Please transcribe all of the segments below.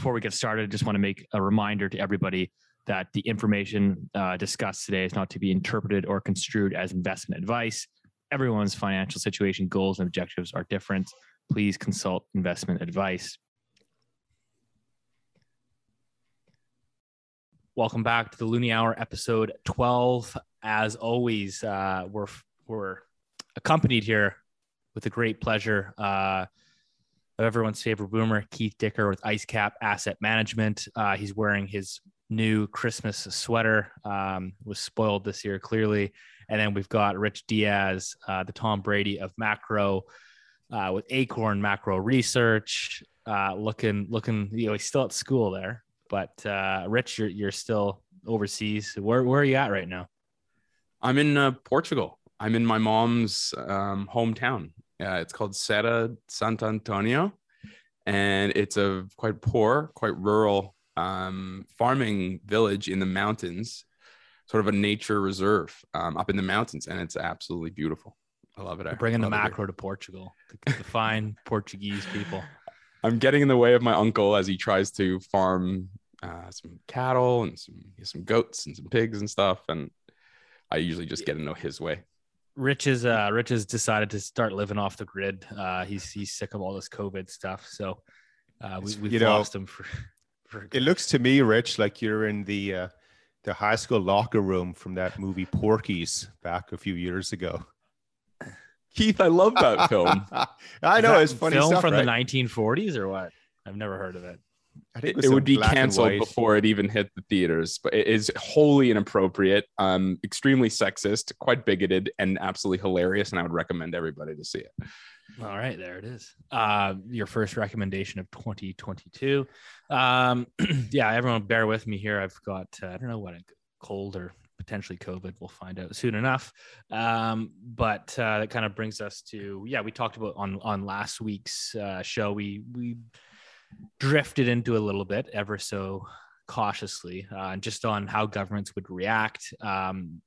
before we get started, I just want to make a reminder to everybody that the information uh, discussed today is not to be interpreted or construed as investment advice. Everyone's financial situation, goals, and objectives are different. Please consult investment advice. Welcome back to the Loonie Hour, episode 12. As always, uh, we're we're accompanied here with a great pleasure uh, of everyone's favorite boomer, Keith Dicker with IceCap Asset Management. Uh, he's wearing his new Christmas sweater. Um, was spoiled this year, clearly. And then we've got Rich Dias, uh, the Tom Brady of macro, uh, with Acorn Macro Research. Uh, looking, looking, you know, he's still at school there. But uh, Rich, you're you're still overseas. Where where are you at right now? I'm in uh, Portugal. I'm in my mom's um, hometown. Uh, it's called Serra Sant Antonio, and it's a quite poor, quite rural um, farming village in the mountains, sort of a nature reserve um, up in the mountains, and it's absolutely beautiful. I love it. You're bringing the macro to Portugal, the, the fine Portuguese people. I'm getting in the way of my uncle as he tries to farm uh, some cattle and some some goats and some pigs and stuff, and I usually just get in his way. Rich is uh, Rich has decided to start living off the grid. Uh, he's he's sick of all this COVID stuff, so uh, we, we've you lost know, him for. for it looks to me, Rich, like you're in the uh, the high school locker room from that movie Porky's back a few years ago. Keith, I love that film. I know it's funny film stuff, from right? the 1940s or what? I've never heard of it. I think it, it would be canceled before it even hit the theaters, but it is wholly inappropriate, um, extremely sexist, quite bigoted, and absolutely hilarious. And I would recommend everybody to see it. All right, there it is. Uh, your first recommendation of 2022. Um, yeah, everyone, bear with me here. I've got uh, I don't know what a cold or potentially COVID. We'll find out soon enough. Um, but uh, that kind of brings us to yeah, we talked about on on last week's uh, show. We we drifted into a little bit, ever so cautiously, uh, just on how governments would react. Um,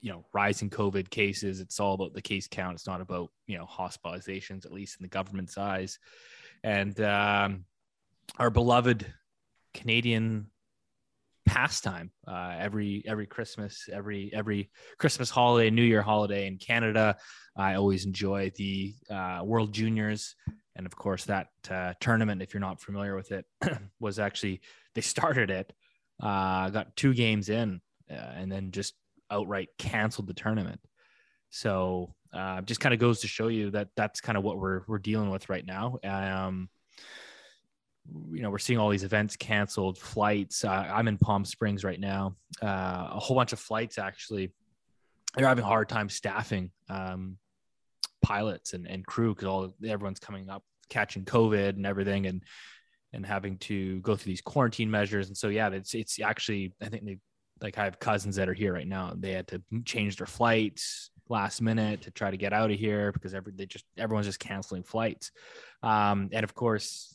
you know, rising COVID cases. It's all about the case count. It's not about you know hospitalizations, at least in the government's eyes. And um, our beloved Canadian pastime uh, every every Christmas, every every Christmas holiday, New Year holiday in Canada. I always enjoy the uh, World Juniors and of course, that uh, tournament, if you're not familiar with it, was actually they started it, uh, got two games in, uh, and then just outright canceled the tournament. So uh, just kind of goes to show you that that's kind of what we're we're dealing with right now. Um, you know, we're seeing all these events canceled, flights. Uh, I'm in Palm Springs right now. Uh, a whole bunch of flights actually. They're having a hard time staffing. Um, pilots and, and crew because all everyone's coming up catching COVID and everything and and having to go through these quarantine measures. And so yeah, it's it's actually I think they like I have cousins that are here right now. They had to change their flights last minute to try to get out of here because every they just everyone's just canceling flights. Um, and of course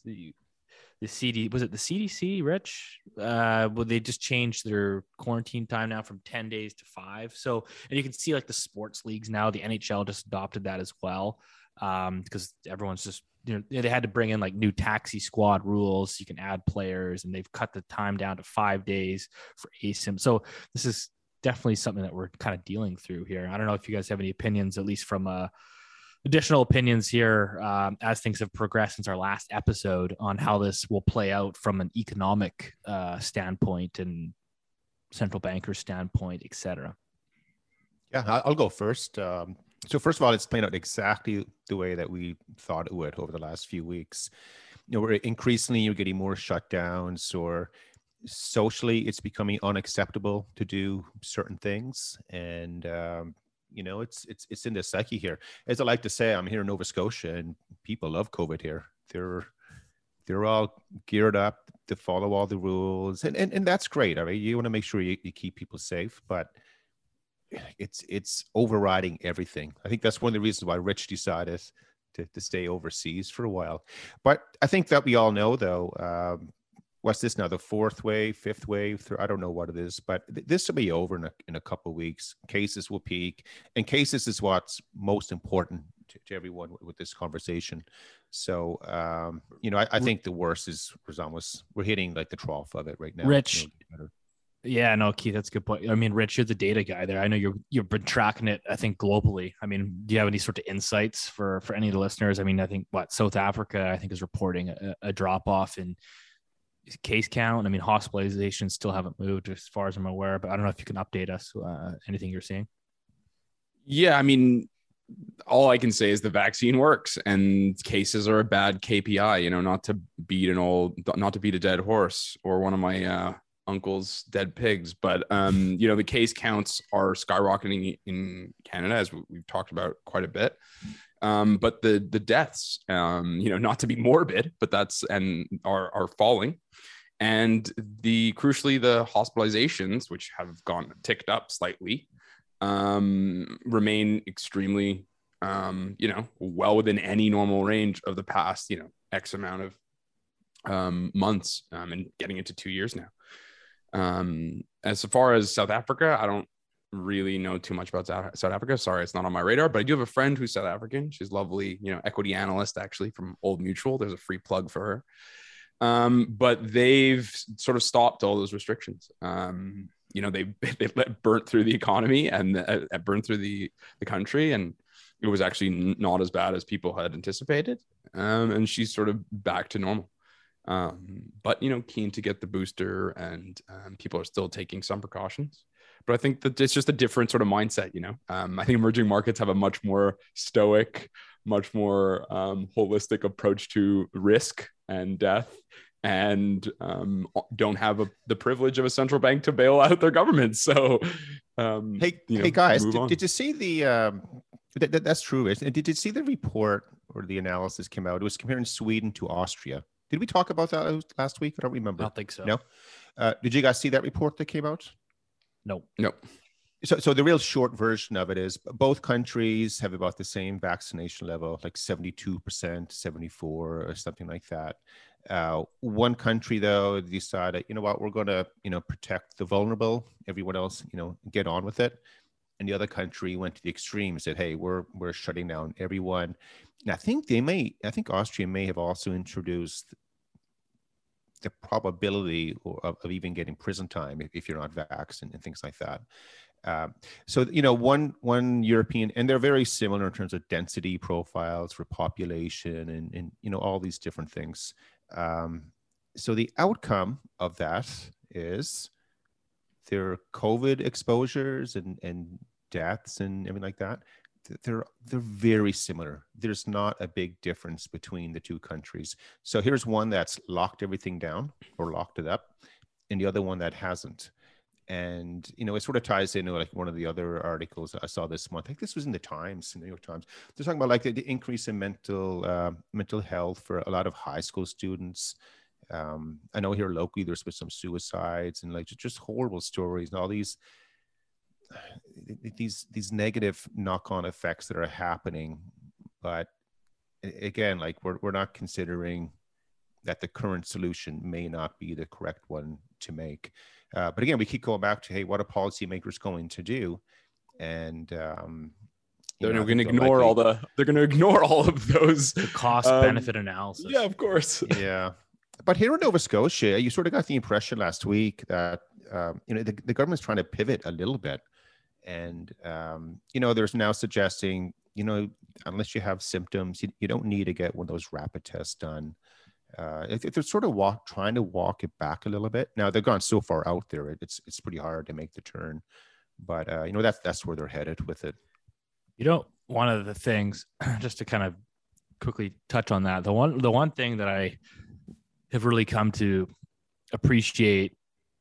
the, CD was it the CDC, Rich? Uh, well, they just changed their quarantine time now from 10 days to five. So, and you can see like the sports leagues now, the NHL just adopted that as well. Um, because everyone's just, you know, they had to bring in like new taxi squad rules. You can add players and they've cut the time down to five days for ASIM. So, this is definitely something that we're kind of dealing through here. I don't know if you guys have any opinions, at least from a, additional opinions here um, as things have progressed since our last episode on how this will play out from an economic uh, standpoint and central banker standpoint, etc. Yeah, I'll go first. Um, so first of all, it's playing out exactly the way that we thought it would over the last few weeks. You know, we're increasingly you're getting more shutdowns, or socially, it's becoming unacceptable to do certain things, and um, you know, it's it's it's in the psyche here. As I like to say, I'm here in Nova Scotia, and people love COVID here. They're they're all geared up to follow all the rules, and and, and that's great. I mean, you want to make sure you, you keep people safe, but it's it's overriding everything. I think that's one of the reasons why Rich decided to, to stay overseas for a while. But I think that we all know, though, um, what's this now the fourth wave fifth wave i don't know what it is but th- this will be over in a, in a couple of weeks cases will peak and cases is what's most important to, to everyone with this conversation. So, um, you know, I, I, think the worst is almost we're hitting like the trough of it right now. Rich, yeah, no, Keith, that's a good point. I mean, Rich, you're the data guy there. I know you're you've been tracking it. I think globally. I mean, do you have any sort of insights for for any of the listeners? I mean, I think what South Africa, I think, is reporting a, a drop off in case count. I mean, hospitalizations still haven't moved as far as I'm aware, but I don't know if you can update us. Uh, anything you're seeing? Yeah, I mean, all I can say is the vaccine works and cases are a bad KPI, you know, not to beat an old, not to beat a dead horse or one of my uh, uncle's dead pigs. But um, you know, the case counts are skyrocketing in Canada, as we've talked about quite a bit. Um, but the the deaths, um, you know, not to be morbid, but that's and are are falling. And the crucially, the hospitalizations, which have gone ticked up slightly, um, remain extremely, um, you know, well within any normal range of the past, you know, X amount of um, months um, and getting into two years now. As far as South Africa, I don't really know too much about South Africa. Sorry, it's not on my radar, but I do have a friend who's South African. She's lovely, you know, equity analyst actually from Old Mutual. There's a free plug for her. Um, but they've sort of stopped all those restrictions. Um, you know, they they let burnt through the economy and uh, burnt through the the country, and it was actually not as bad as people had anticipated. Um, and she's sort of back to normal um, but you know keen to get the booster and um, people are still taking some precautions but i think that it's just a different sort of mindset you know um, i think emerging markets have a much more stoic much more um, holistic approach to risk and death and um, don't have a, the privilege of a central bank to bail out their government so um, hey you know, hey guys did, did, you see the that, that, that's true did you see the report or the analysis came out it was comparing sweden to austria did we talk about that last week? I don't remember. I don't think so. No. Uh, did you guys see that report that came out? No. No. So, so the real short version of it is both countries have about the same vaccination level, like 72%, 74 or something like that. Uh, one country though decided, you know what, we're going to, you know, protect the vulnerable. Everyone else, you know, get on with it. And the other country went to the extreme, said, "Hey, we're we're shutting down everyone." And I think they may, I think Austria may have also introduced the probability of, of even getting prison time if, if you're not vaccinated and things like that. Um, so you know, one one European, and they're very similar in terms of density profiles for population and and you know all these different things. Um, so the outcome of that is their COVID exposures and and deaths and everything like that they're they're very similar. There's not a big difference between the two countries. So here's one that's locked everything down or locked it up, and the other one that hasn't. And you know, it sort of ties into like one of the other articles I saw this month. I think this was in the Times, New York Times. They're talking about like the, the increase in mental uh, mental health for a lot of high school students. Um, I know here locally there's been some suicides and like just horrible stories and all these these these negative knock-on effects that are happening but again like we're, we're not considering that the current solution may not be the correct one to make. Uh, but again we keep going back to hey what are policymakers going to do? And um, they're going to ignore likely, all the they're going to ignore all of those the cost um, benefit analysis. yeah of course. Yeah. But here in nova scotia you sort of got the impression last week that um, you know the, the government's trying to pivot a little bit and um, you know there's now suggesting you know unless you have symptoms you, you don't need to get one of those rapid tests done. Uh, they're sort of walk trying to walk it back a little bit. Now they've gone so far out there it's it's pretty hard to make the turn but uh, you know that's that's where they're headed with it. You know one of the things just to kind of quickly touch on that the one the one thing that i have really come to appreciate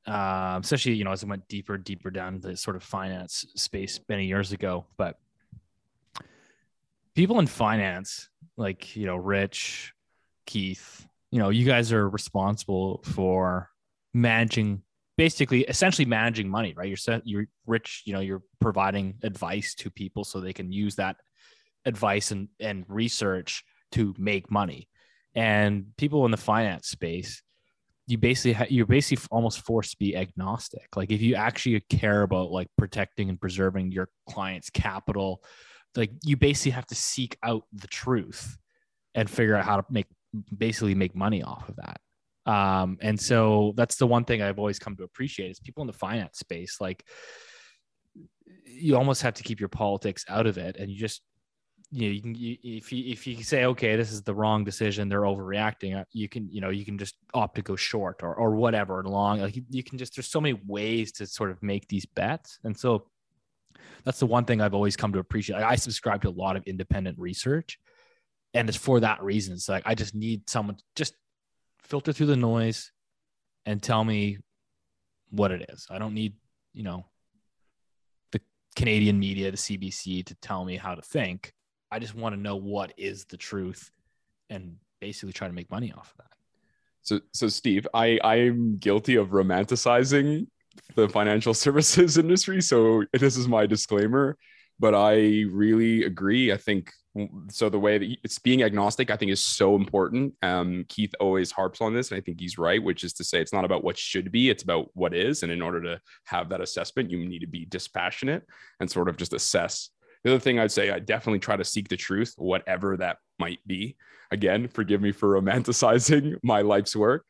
uh, especially you know as I went deeper, deeper down the sort of finance space many years ago. But people in finance, like you know, Rich, Keith, you know, you guys are responsible for managing, basically, essentially managing money, right? You're set, you're rich, you know, you're providing advice to people so they can use that advice and and research to make money. And people in the finance space you basically ha- you're basically almost forced to be agnostic like if you actually care about like protecting and preserving your client's capital like you basically have to seek out the truth and figure out how to make basically make money off of that. Um, and so that's the one thing I've always come to appreciate is people in the finance space, like you almost have to keep your politics out of it and you just you know you can you, if you if you say okay this is the wrong decision they're overreacting uh, you can you know you can just opt to go short or or whatever long like you, you can just there's so many ways to sort of make these bets. And so that's the one thing I've always come to appreciate. I subscribe to a lot of independent research and it's for that reason. It's like I just need someone to just filter through the noise and tell me what it is. I don't need you know the Canadian media the CBC to tell me how to think I just want to know what is the truth and basically try to make money off of that. So, so Steve, I I'm guilty of romanticizing the financial services industry. So this is my disclaimer, but I really agree. I think so. The way that it's being agnostic, I think, is so important. Um, Keith always harps on this, and I think he's right, which is to say it's not about what should be; it's about what is. And in order to have that assessment, you need to be dispassionate and sort of just assess the other thing I'd say, I definitely try to seek the truth, whatever that might be. Again, forgive me for romanticizing my life's work.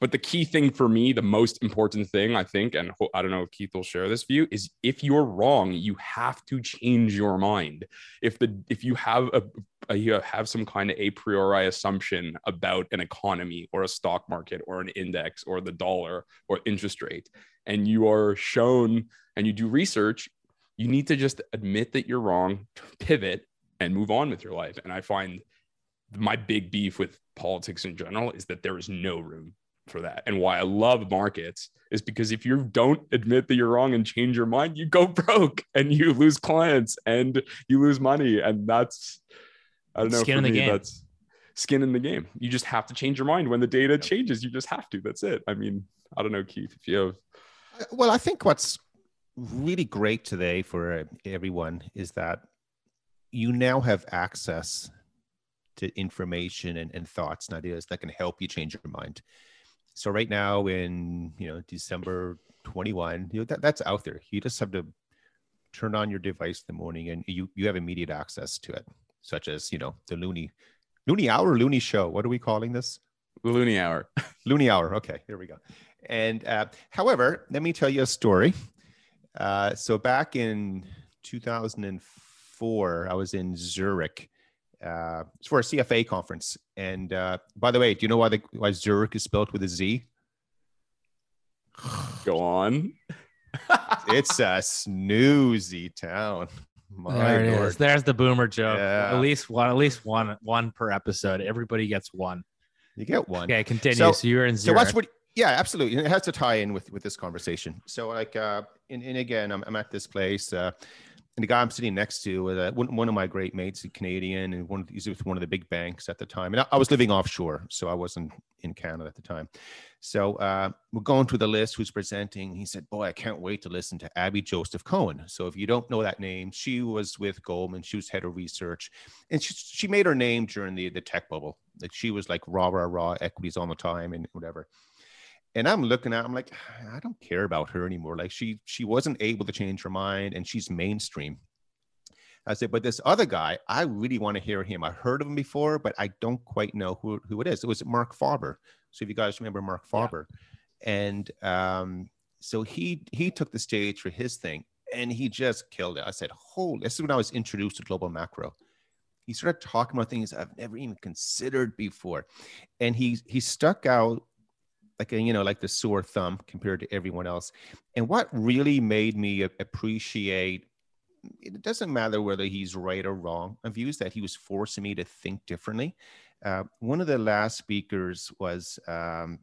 But the key thing for me, the most important thing, I think, and I don't know if Keith will share this view, is if you're wrong, you have to change your mind. If the if you have a, a you have some kind of a priori assumption about an economy or a stock market or an index or the dollar or interest rate, and you are shown and you do research you need to just admit that you're wrong, pivot, and move on with your life. And I find my big beef with politics in general is that there is no room for that. And why I love markets is because if you don't admit that you're wrong and change your mind, you go broke and you lose clients and you lose money. And that's, I don't know, skin in the me, game. that's skin in the game. You just have to change your mind when the data changes. You just have to. That's it. I mean, I don't know, Keith, if you have. Well, I think what's really great today for uh, everyone is that you now have access to information and, and thoughts and ideas that can help you change your mind. So right now in you know December 21, you know that, that's out there. You just have to turn on your device in the morning and you you have immediate access to it, such as you know the Loonie Loonie Hour, Loonie Show. What are we calling this? The Loonie Hour. Loonie Hour. Okay, here we go. And uh, however, let me tell you a story. Uh, so back in 2004, I was in Zurich uh, for a CFA conference. And uh, by the way, do you know why the why Zurich is spelled with a Z? Go on. it's a snoozy town. My there it Lord. is. There's the boomer joke. Yeah. At least one. At least one. One per episode. Everybody gets one. You get one. Okay, continue. So, so you're in Zurich. So what's what? Yeah, absolutely. And it has to tie in with with this conversation. So like, uh, and, and again, I'm, I'm at this place. Uh, and the guy I'm sitting next to was uh, one, one of my great mates, a Canadian, and one he's with one of the big banks at the time. And I, I, was living offshore, so I wasn't in Canada at the time. So uh, we're going through the list. Who's presenting? He said, "Boy, I can't wait to listen to Abby Joseph Cohen." So if you don't know that name, she was with Goldman. She was head of research, and she she made her name during the the tech bubble. Like she was like raw raw raw equities all the time and whatever and i'm looking at i'm like i don't care about her anymore. Like she she wasn't able to change her mind and she's mainstream. I said but this other guy i really want to hear him. I heard of him before but i don't quite know who, who it is. It was Marc Faber so if you guys remember Marc Faber yeah. and um, so he he took the stage for his thing and he just killed it. I said holy this is when i was introduced to global macro. He started talking about things I've never even considered before. And he he stuck out like a, you know like the sore thumb compared to everyone else. And what really made me appreciate it doesn't matter whether he's right or wrong my view is that he was forcing me to think differently. Uh, one of the last speakers was um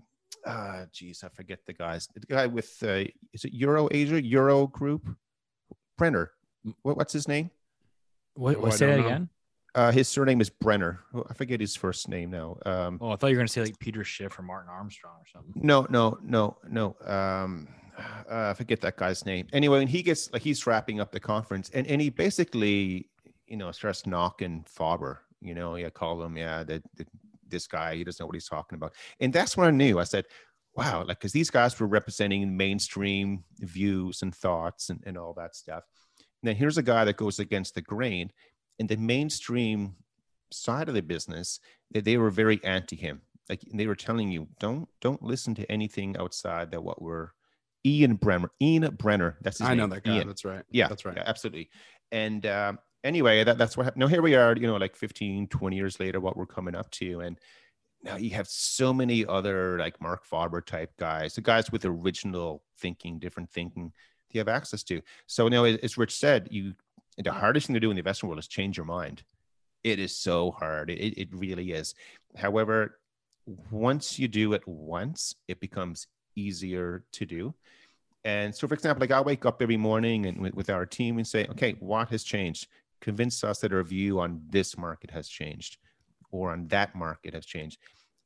uh geez i forget the guys the guy with uh, is it euro asia euro group? Printer. What, what's his name? What, oh, what say that know. again uh, his surname is Bremmer. Oh, I forget his first name now. Um, oh, I thought you were going to say like Peter Schiff or Martin Armstrong or something. No, no, no, no. Um, uh, I forget that guy's name. Anyway, and he gets like he's wrapping up the conference, and and he basically, you know, starts knocking Faber. You know, yeah, call him, yeah, that this guy, he doesn't know what he's talking about, and that's when I knew. I said, wow, like because these guys were representing mainstream views and thoughts and, and all that stuff. And then here's a guy that goes against the grain in the mainstream side of the business, they, they were very anti him. Like they were telling you, don't don't listen to anything outside that what we're Ian Bremmer. Ian Bremmer. That's his I know that guy. Ian. That's right. Yeah, that's right. yeah, absolutely. And uh, anyway, that, that's what happened. Now here we are, you know, like 15, 20 years later, what we're coming up to. And now you have so many other like Marc Faber type guys, the guys with original thinking, different thinking you have access to. So now, as Rich said, you the hardest thing to do in the investment world is change your mind. It is so hard. It, it really is. However, once you do it once, it becomes easier to do. And so, for example, like I wake up every morning and with, with our team and say, okay, what has changed? Convince us that our view on this market has changed or on that market has changed.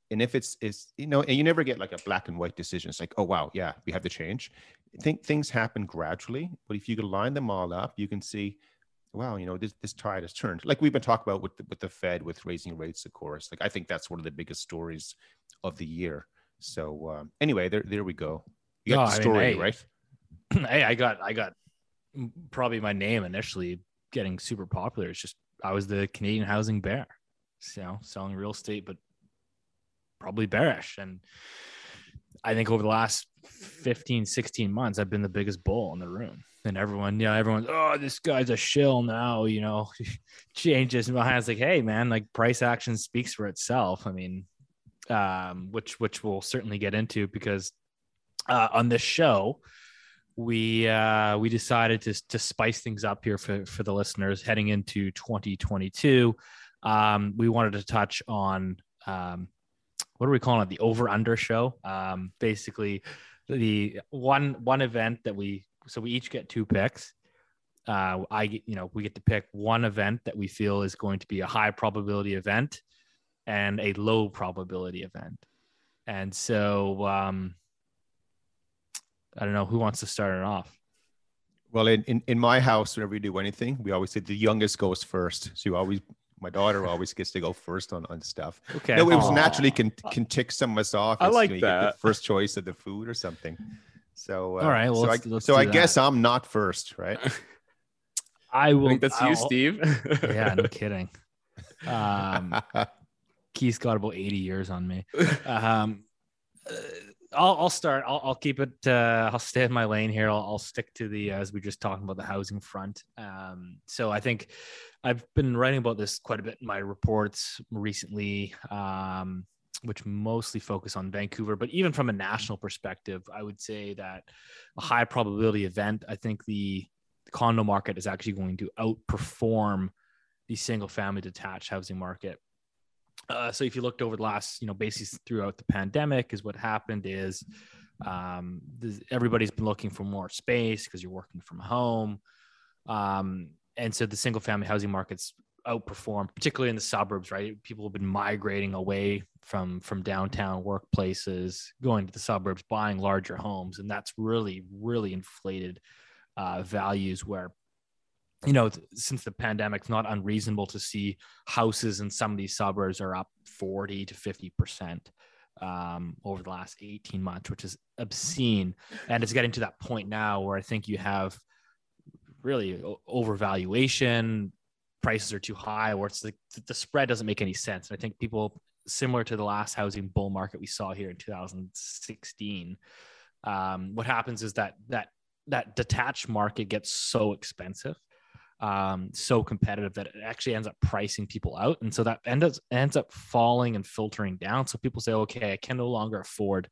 And if it's, it's you know, and you never get like a black and white decision. It's like, oh, wow, yeah, we have to change. I think things happen gradually, but if you can line them all up, you can see, wow, you know, this, this tide has turned. Like we've been talking about with the, with the Fed, with raising rates, of course. Like I think that's one of the biggest stories of the year. So um, anyway, there, there we go. You got No, the I mean, story, hey, right? hey, I got I got probably my name initially getting super popular. It's just I was the Canadian housing bear, you know, selling real estate, but probably bearish. And I think over the last 15, 16 months, I've been the biggest bull in the room. And everyone, yeah, everyone's, oh, this guy's a shill now, you know, changes. Behind it's like, hey, man, like price action speaks for itself. I mean, um, which which we'll certainly get into because uh, on this show, we uh, we decided to to spice things up here for for the listeners heading into 2022. Um, we wanted to touch on um, what are we calling it? The over under show. Um, basically, the one one event that we so we each get two picks. Uh, I get you know we get to pick one event that we feel is going to be a high probability event and a low probability event. And so um, I don't know who wants to start it off. Well, in, in, in my house, whenever we do anything, we always say the youngest goes first. So you always, my daughter always gets to go first on, on stuff. Okay. No, it was Aw. naturally can can tick some of us off. I like you, know, you get that. the first choice of the food or something. So, uh, All right, well, so let's- I, let's so I guess I'm not first, right? I I will. think that's you, I'll- Steve. Yeah, no kidding. Um, Keith's got about 80 years on me. Um, uh, I'll, I'll start. I'll, I'll keep it. Uh, I'll stay in my lane here. I'll, I'll stick to the as we just talking about the housing front. Um, so I think I've been writing about this quite a bit in my reports recently, um, which mostly focus on Vancouver. But even from a national perspective, I would say that a high probability event. I think the condo market is actually going to outperform the single family detached housing market. Uh, so if you looked over the last, you know, basically throughout the pandemic, is what happened is um, this, everybody's been looking for more space because you're working from home, um, and so the single family housing markets outperformed, particularly in the suburbs. Right, people have been migrating away from from downtown workplaces, going to the suburbs, buying larger homes, and that's really really inflated uh, values where you know, since the pandemic, it's not unreasonable to see houses in some of these suburbs are up 40 to 50% um, over the last 18 months, which is obscene. And it's getting to that point now where I think you have really overvaluation, prices are too high, or it's the, spread doesn't make any sense. And I think people, similar to the last housing bull market we saw here in 2016, um, what happens is that that that detached market gets so expensive um, so competitive that it actually ends up pricing people out, and so that ends up ends up falling and filtering down. So people say, okay, I can no longer afford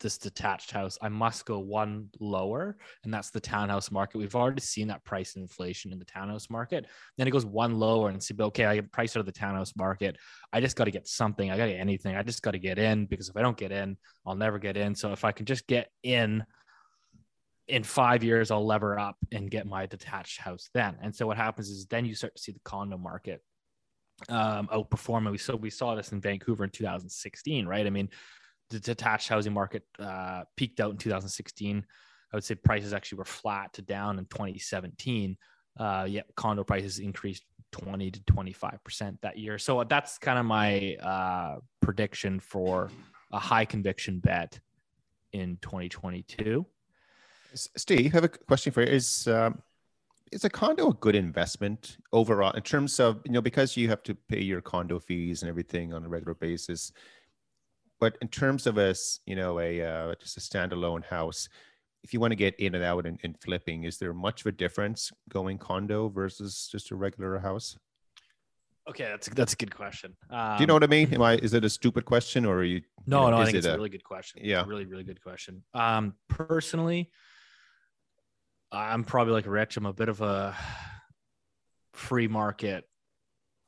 this detached house. I must go one lower, and that's the townhouse market. We've already seen that price inflation in the townhouse market. Then it goes one lower and say, okay, I get price out of the townhouse market. I just got to get something. I got to get anything. I just got to get in because if I don't get in, I'll never get in. So if I can just get in in five years I'll lever up and get my detached house then. And so what happens is then you start to see the condo market um, outperform. And we so we saw this in Vancouver in 2016, right? I mean, the detached housing market uh, peaked out in 2016. I would say prices actually were flat to down in 2017. Uh, yet condo prices increased 20 to 25 percent that year. So that's kind of my uh, prediction for a high conviction bet in 2022. Steve, I have a question for you. Is um, is a condo a good investment overall in terms of you know because you have to pay your condo fees and everything on a regular basis but in terms of a you know a uh, just a standalone house if you want to get in and out and, and flipping is there much of a difference going condo versus just a regular house Okay, that's that's a good question. Um, do you know what i mean am i is it a stupid question or are you No, you know, no, I think it it's a a- really good question. Yeah. Really, really good question. Um, personally, I'm probably like Rich. I'm a bit of a free market,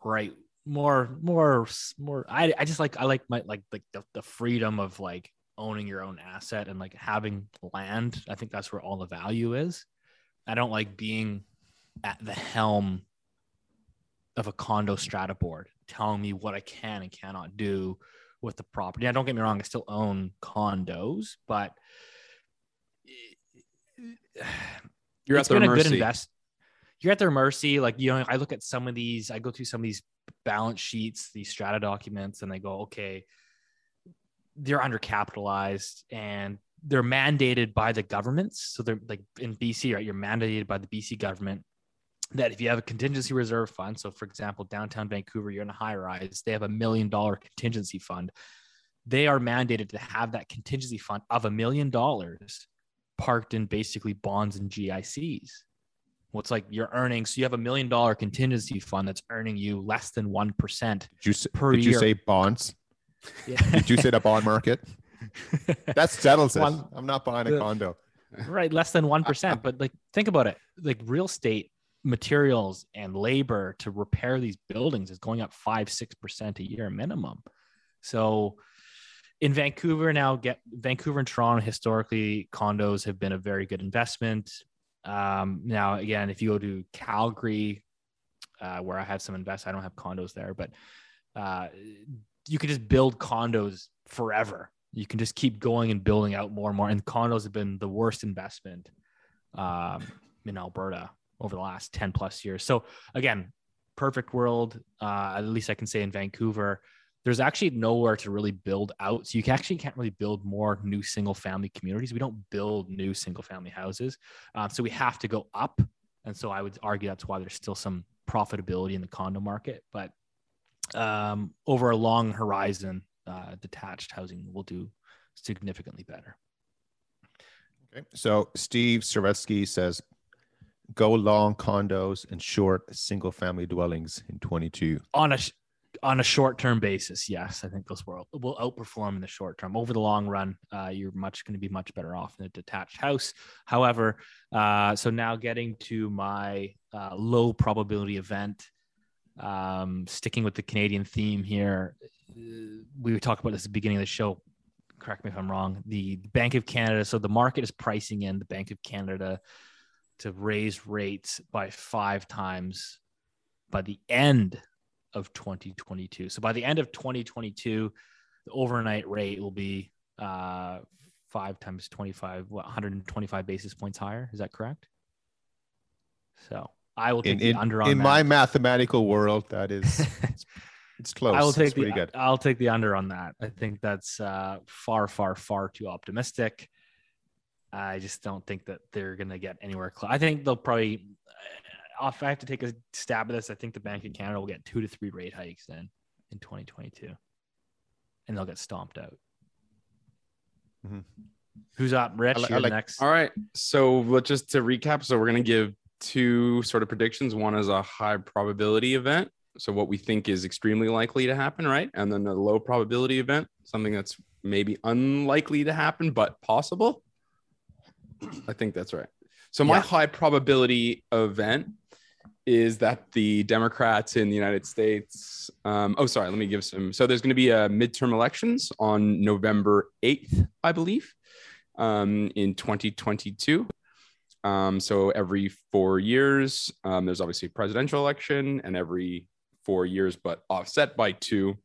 right? More, more, more. I, I just like I like my like like the, the freedom of like owning your own asset and like having land. I think that's where all the value is. I don't like being at the helm of a condo strata board telling me what I can and cannot do with the property. Now, don't get me wrong, I still own condos, but You're at their been a good mercy. invest. You're at their mercy. Like you know, I look at some of these. I go through some of these balance sheets, these strata documents, and they go, okay, they're undercapitalized and they're mandated by the governments. So they're like in BC, right? You're mandated by the BC government that if you have a contingency reserve fund, so for example, downtown Vancouver, you're in a high rise, they have a million dollar contingency fund. They are mandated to have that contingency fund of a million dollars parked in basically bonds and GICs. What's like you're earning, so you have a million dollar contingency fund that's earning you less than 1%. did you, s- per did you say bonds? Yeah. did you say the bond market? That settles it. One- i'm not buying a the- condo. Right less than 1% but like think about it. Like real estate materials and labor to repair these buildings is going up 5 6% a year minimum. So in vancouver now get vancouver and toronto historically condos have been a very good investment um, now again if you go to calgary uh, where i have some invest i don't have condos there but uh, you could just build condos forever you can just keep going and building out more and more. And condos have been the worst investment um, in Alberta over the last 10 plus years. So again, perfect world. Uh, at least I can say in Vancouver, there's actually nowhere to really build out. So you can actually can't really build more new single family communities. We don't build new single family houses. Um, so we have to go up. And so I would argue that's why there's still some profitability in the condo market. But um, over a long horizon, uh, detached housing will do significantly better. Okay. So Steve Saretsky says, go long condos and short single family dwellings in 22. On a sh- on a short term basis, yes, I think those will will outperform in the short term. Over the long run, uh, you're much going to be much better off in a detached house. However, uh, so now getting to my uh, low probability event, um, sticking with the Canadian theme here, uh, we talked about this at the beginning of the show. Correct me if I'm wrong. The Bank of Canada, so the market is pricing in the Bank of Canada to raise rates by five times by the end of 2022. So by the end of 2022, the overnight rate will be uh, five times 25, what, 125 basis points higher. Is that correct? So I will take In, the in, under on in that. my mathematical world, that is, it's, it's close. I will take it's the good. I'll take the under on that. I think that's uh, far, far, far too optimistic. I just don't think that they're going to get anywhere close. I think they'll probably. If I have to take a stab at this, I think the Bank of Canada will get two to three rate hikes then in 2022, and they'll get stomped out. Mhm. Who's up, Rich? I li- I like- next. All right. So let's just to recap. So we're gonna give two sort of predictions. One is a high probability event. So what we think is extremely likely to happen, right? And then a low probability event, something that's maybe unlikely to happen but possible. I think that's right. So my Yeah. high probability event is that the Democrats in the United States. Um, oh, sorry. Let me give some. So there's going to be a midterm elections on November 8th, I believe, um, in 2022. Um, so every four years, um, there's obviously a presidential election, and every four years, but offset by two,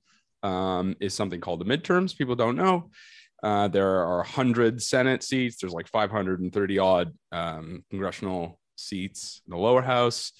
um, is something called the midterms. People don't know. Uh, there are 100 Senate seats. There's like 530 odd um, congressional seats in the lower house.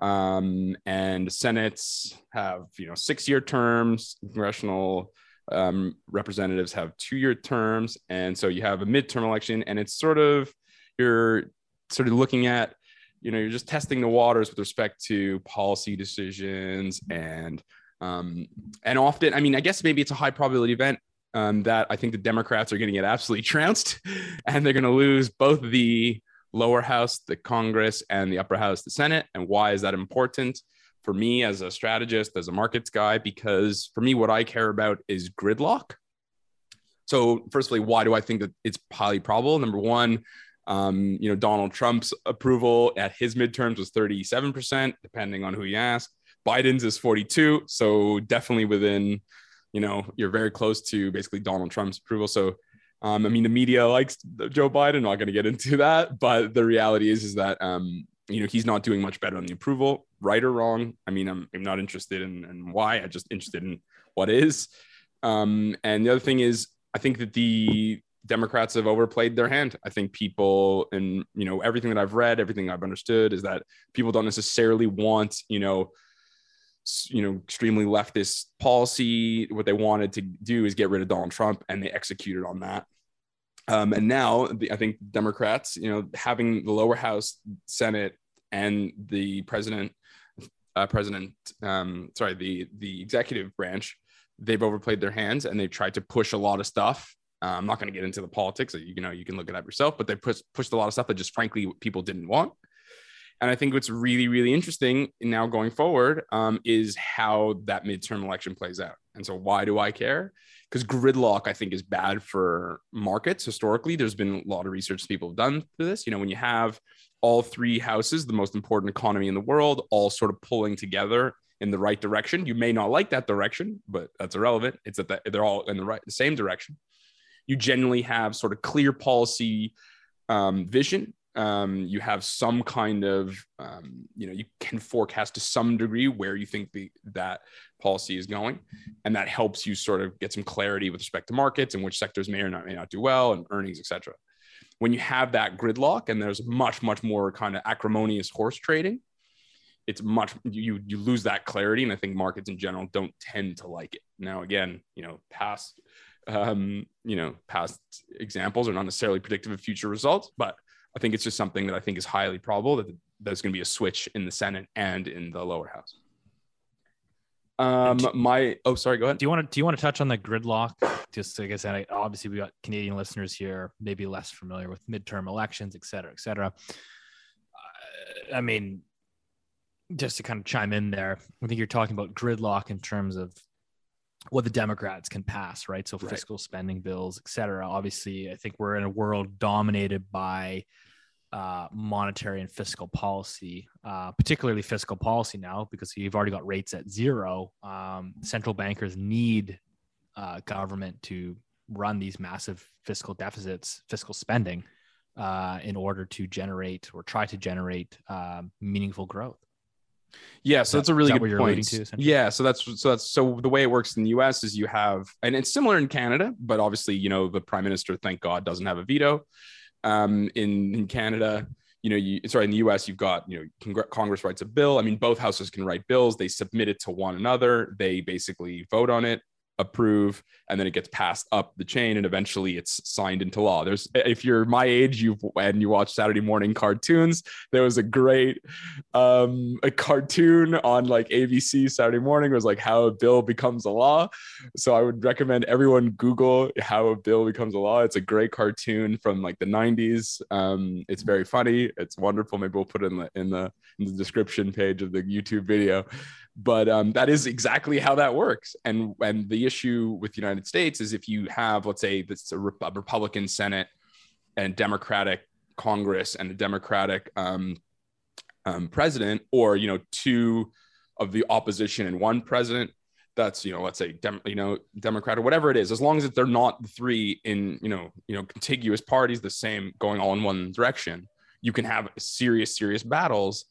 Um, and Senates have, you know, six year terms. Congressional um, representatives have two year terms. And so you have a midterm election, and it's sort of, you're sort of looking at you know you're just testing the waters with respect to policy decisions and um, and often i mean i guess maybe it's a high probability event um, that i think the democrats are going to get absolutely trounced and they're going to lose both the lower house the congress and the upper house the senate and why is that important for me as a strategist as a markets guy because for me what i care about is gridlock so firstly why do i think that it's highly probable number one um, you know, Donald Trump's approval at his midterms was 37%, depending on who you ask. Biden's is 42. So definitely within, you know, you're very close to basically Donald Trump's approval. So, um, I mean, the media likes Joe Biden. Not going to get into that, but the reality is, is that, um, you know, he's not doing much better on the approval, right or wrong. I mean, I'm, I'm not interested in, in why. I'm just interested in what is. Um, and the other thing is, I think that the Democrats have overplayed their hand. I think people, and you know, everything that I've read, everything I've understood is that people don't necessarily want, you know, you know, extremely leftist policy. What they wanted to do is get rid of Donald Trump, and they executed on that. Um, and now, the, I think Democrats, you know, having the lower house, Senate, and the president, uh, president, um, sorry, the the executive branch, they've overplayed their hands, and they've tried to push a lot of stuff uh, I'm not going to get into the politics. You know, you can look it up yourself, but they pushed pushed a lot of stuff that just frankly people didn't want. And I think what's really, really interesting now going forward um, is how that midterm election plays out. And so, why do I care? Because gridlock, I think, is bad for markets. Historically, there's been a lot of research people have done for this. You know, when you have all three houses, the most important economy in the world, all sort of pulling together in the right direction. You may not like that direction, but that's irrelevant. It's that they're all in the right, the same direction you generally have sort of clear policy um, vision. Um, you have some kind of, um, you know, you can forecast to some degree where you think the, that policy is going, and that helps you sort of get some clarity with respect to markets and which sectors may or not may not do well and earnings, etc. When you have that gridlock and there's much much more kind of acrimonious horse trading, it's much you you lose that clarity, and I think markets in general don't tend to like it. Now, again, you know, past um, you know, past examples are not necessarily predictive of future results, but I think it's just something that I think is highly probable that there's going to be a switch in the Senate and in the lower house. Um, my oh, sorry, go ahead. Do you want to do you want to touch on the gridlock? Just like I said, obviously we got Canadian listeners here, maybe less familiar with midterm elections, et cetera, et cetera. Uh, I mean, just to kind of chime in there, I think you're talking about gridlock in terms of what the Democrats can pass, right? So fiscal spending bills, et cetera. Obviously, I think we're in a world dominated by uh, monetary and fiscal policy, uh, particularly fiscal policy now, because you've already got rates at zero. Um, central bankers need uh, government to run these massive fiscal deficits, fiscal spending, uh, in order to generate or try to generate um, meaningful growth. Yeah, so that's a really good point. To, yeah, so that's so that's so the way it works in the U.S. is you have, and it's similar in Canada, but obviously, you know, the prime minister, thank God, doesn't have a veto. Um, in in Canada, you know, you sorry, in the U.S., you've got you know, Congress writes a bill. I mean, both houses can write bills. They submit it to one another. They basically vote on it approve and then it gets passed up the chain and eventually it's signed into law. There's if you're my age you've and you watch saturday morning cartoons there was a great um a cartoon on like abc saturday morning. Was like how a bill becomes a law. So i would recommend everyone google how a bill becomes a law. It's a great cartoon from like the 90s um it's very funny. It's wonderful. Maybe we'll put it in the in the in the description page of the youtube video. But um, that is exactly how that works. And and the issue with the United States is if you have, let's say, this a, a Republican Senate and Democratic Congress and a Democratic um, um, president, or you know, two of the opposition and one president. That's you know, let's say, Dem- you know, Democrat or whatever it is. As long as they're not three in you know, you know, contiguous parties, the same going all in one direction, you can have serious, serious battles,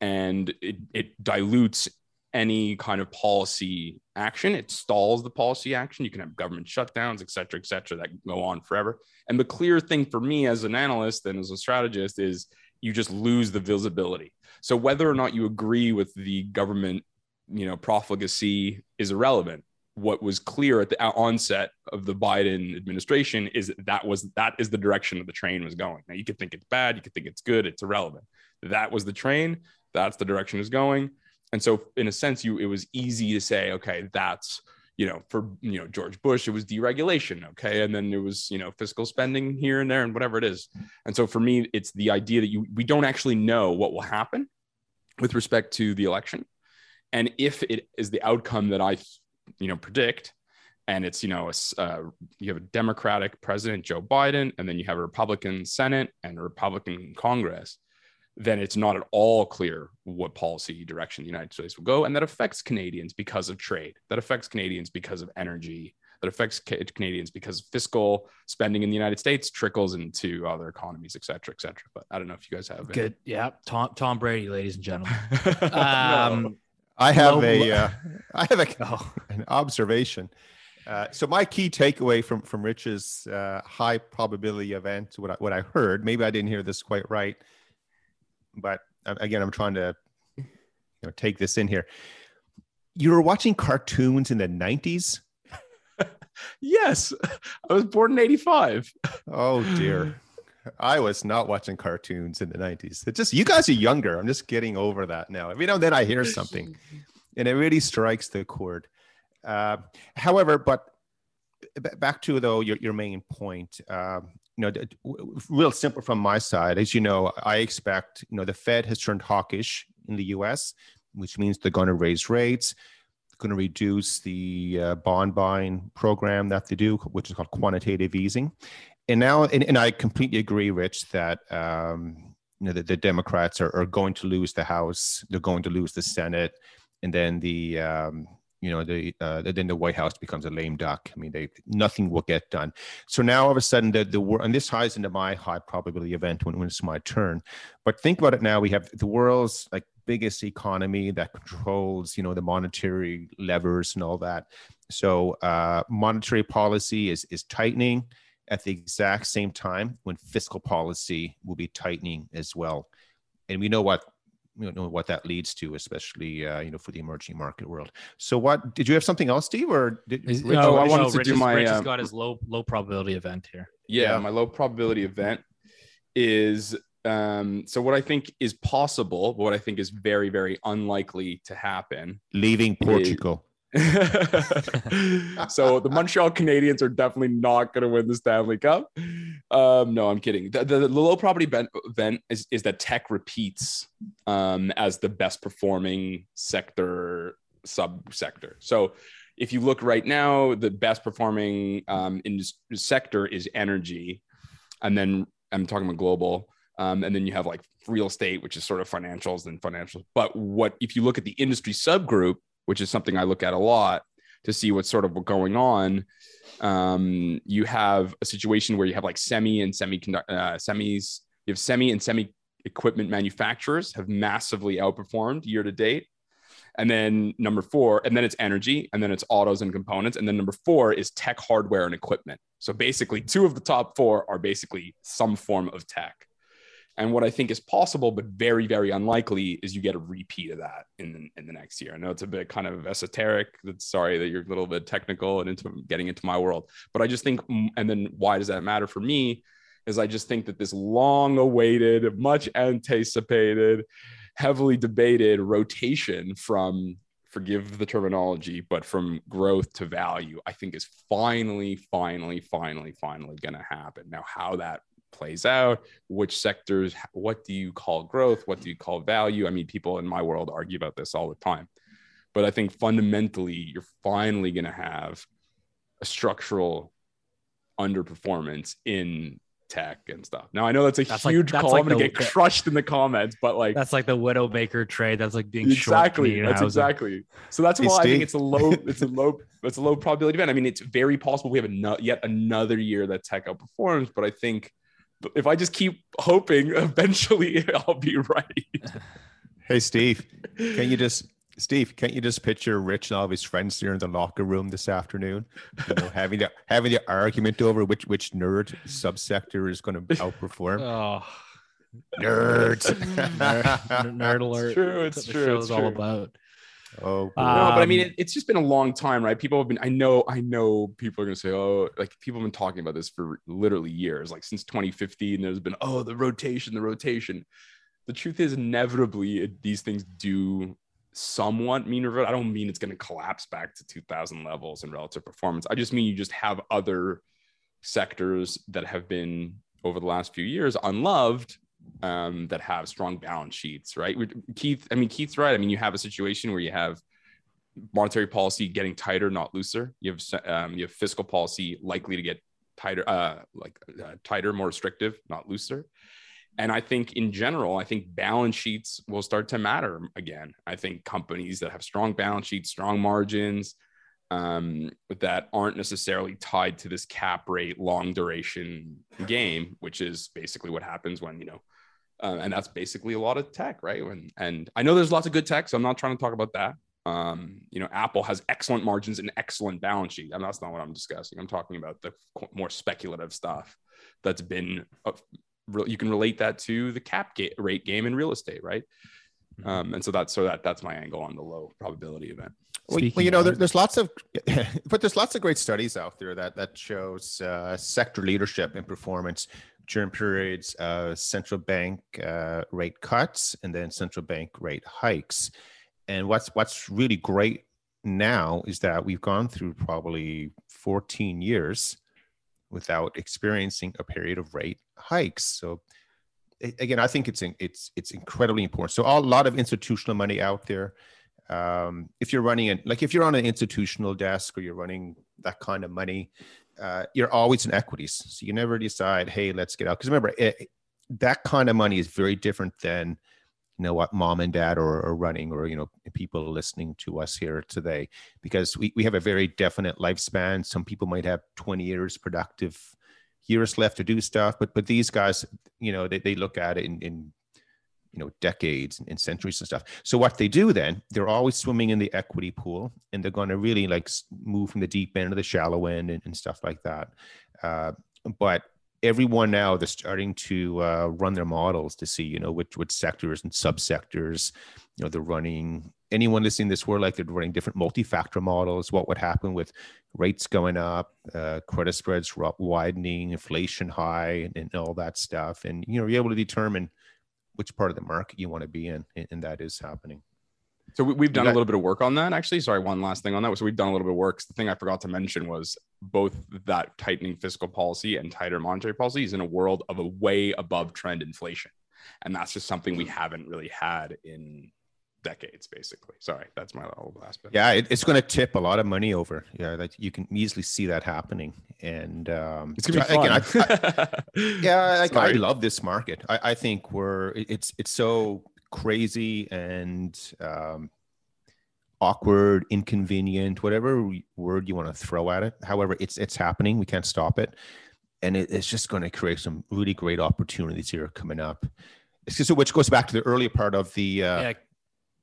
and it, it dilutes any kind of policy action. It stalls the policy action. You can have government shutdowns, et cetera, et cetera, that go on forever. And the clear thing for me as an analyst and as a strategist is you just lose the visibility. So whether or not you agree with the government, you know, profligacy is irrelevant. What was clear at the onset of the Biden administration is that, that was that is the direction of the train was going. Now you could think it's bad, you could think it's good, it's irrelevant that was the train. That's the direction it's going. And so, in a sense, you it was easy to say, okay, that's you know, for you know George Bush, it was deregulation, okay, and then it was you know fiscal spending here and there and whatever it is. And so, for me, it's the idea that you we don't actually know what will happen with respect to the election, and if it is the outcome that I you know predict, and it's you know a, uh, you have a democratic president joe biden and then you have a republican senate and a republican congress then it's not at all clear what policy direction the united states will go and that affects canadians because of trade that affects canadians because of energy that affects canadians because fiscal spending in the united states trickles into other economies et cetera et cetera but i don't know if you guys have good any. yeah tom tom brady ladies and gentlemen um, no. I have a, uh, I have a, oh. an observation. Uh, so my key takeaway from from Rich's uh, high probability event, what I, what I heard, maybe I didn't hear this quite right, but again, I'm trying to you know take this in here. You were watching cartoons in the 90s. yes, I was born in '85. Oh dear. I was not watching cartoons in the 90s. It's just you guys are younger. I'm just getting over that now. Every now and then I hear something and it really strikes the chord. Uh, however, but back to though your, your main point, uh, you know, real simple from my side, as you know, I expect you know the Fed has turned hawkish in the U.S., which means they're going to raise rates, going to reduce the uh, bond buying program that they do, which is called quantitative easing, and now, and, and I completely agree, Rich, that. Um, you know, the, the Democrats are, are going to lose the House. They're going to lose the Senate and then the um, you know the uh, then the White House becomes a lame duck. I mean, they nothing will get done. So now all of a sudden the the and this ties into my high probability event when, when it's my turn. But think about it now: we have the world's like biggest economy that controls you know the monetary levers and all that. So uh, monetary policy is is tightening at the exact same time when fiscal policy will be tightening as well. And we know what you know what that leads to, especially uh, you know for the emerging market world. So, what did you have something else, Steve, or did Rich, no? I wanted no, to Rich do my. Rich has um, got his low low probability event here. Yeah, yeah. my low probability event is um, so what I think is possible, but what I think is very very unlikely to happen, leaving Portugal. so the Montreal Canadiens are definitely not going to win the Stanley Cup. Um, no, I'm kidding. The, the, the low property event is, is that tech repeats um, as the best performing sector subsector. So if you look right now, the best performing um, in sector is energy, and then I'm talking about global. Um, and then you have like real estate, which is sort of financials and financials. But what if you look at the industry subgroup, which is something I look at a lot to see what's sort of going on. Um, you have a situation where you have like semi and semiconductor uh, semis. You have semi and semi equipment manufacturers have massively outperformed year to date. And then number four, and then it's energy, and then it's autos and components. And then number four is tech hardware and equipment. So basically, two of the top four are basically some form of tech. And what I think is possible, but very, very unlikely, is you get a repeat of that in the, in the next year. I know it's a bit kind of esoteric. Sorry that you're a little bit technical and into getting into my world, but I just think, mm, and then why does that matter for me? Is I just think that this long awaited, much anticipated, heavily debated rotation from forgive the terminology, but from growth to value, I think is finally, finally, finally, finally going to happen. Now, how that plays out which sectors what do you call growth what do you call value i mean people in my world argue about this all the time but i think fundamentally you're finally going to have a structural underperformance in tech and stuff. Now I know that's a that's huge like, call. Like I'm gonna the, get crushed in the comments, but like that's like the Widowmaker trade. That's like being exactly. That's exactly. So that's why I think it's a low. It's a low. It's a low probability event. I mean, it's very possible we have a no, yet another year that tech outperforms, but I think if I just keep hoping, eventually I'll be right. Hey, Steve, can you just Steve, can't you just picture Rich and all of his friends here in the locker room this afternoon, you know, having the having the argument over which which nerd subsector is going to outperform? Oh, nerds! nerd, nerd alert! It's true. It's true. It's all about. Oh, um, no, but I mean, it, it's just been a long time, right? People have been, I know, I know people are going to say, oh, like people have been talking about this for literally years, like since 2015. There's been, oh, the rotation, the rotation. the truth is inevitably these things do somewhat mean revert. I don't mean it's going to collapse back to 2000 levels in relative performance. I just mean you just have other sectors that have been over the last few years unloved um, that have strong balance sheets, right? Keith, I mean, Keith's right. I mean, you have a situation where you have monetary policy getting tighter, not looser. You have um, you have fiscal policy likely to get tighter, uh, like uh, tighter, more restrictive, not looser. And I think in general, I think balance sheets will start to matter again. I think companies that have strong balance sheets, strong margins, um, that aren't necessarily tied to this cap rate long duration game, which is basically what happens when you know, uh, and that's basically a lot of tech, right? When, and I know there's lots of good tech, so I'm not trying to talk about that. Um, you know, Apple has excellent margins and excellent balance sheet, and that's not what I'm discussing. I'm talking about the more speculative stuff that's been. Uh, you can relate that to the cap rate game in real estate, right? Mm-hmm. Um, and so that's so that that's my angle on the low probability event. Well, well, you know, there, there's lots of, but there's lots of great studies out there that that shows uh, sector leadership and performance during periods of central bank uh, rate cuts and then central bank rate hikes. And what's what's really great now is that we've gone through probably 14 years without experiencing a period of rate hikes. So again, I think it's it's it's incredibly important. So a lot of institutional money out there um, if you're running it like if you're on an institutional desk or you're running that kind of money uh, you're always in equities. So you never decide hey let's get out. Because remember it, that kind of money is very different than you know what mom and dad are, are, running or you know people listening to us here today. Because we, we have a very definite lifespan. Some people might have 20 years productive years left to do stuff but but these guys you know they, they look at it in, in you know decades and centuries and stuff. So what they do then they're always swimming in the equity pool and they're going to really like move from the deep end to the shallow end and, and stuff like that. Uh, but everyone now they're starting to uh, run their models to see you know which which sectors and subsectors you know they're running. Anyone listening this world like they're running different multi-factor models. What would happen with rates going up uh, credit spreads widening inflation high and, and all that stuff. And you know you're able to determine which part of the market you want to be in, and that is happening. So we, have done a little bit of work on that, actually. Sorry, one last thing on that. So we've done a little bit of work. The thing I forgot to mention was both that tightening fiscal policy and tighter monetary policy is in a world of a way above trend inflation, and that's just something we mm. haven't really had in decades basically. Sorry that's my little last bit. Yeah it, it's going to tip a lot of money over. Yeah like you can easily see that happening. And um it's gonna be fun. Again, I, I, yeah I, I, love this market. I, I think we're it's it's so crazy and um awkward inconvenient whatever word you want to throw at it. However it's it's happening. We can't stop it. And it, it's just going to create some really great opportunities here coming up. So which goes back to the earlier part of the uh, yeah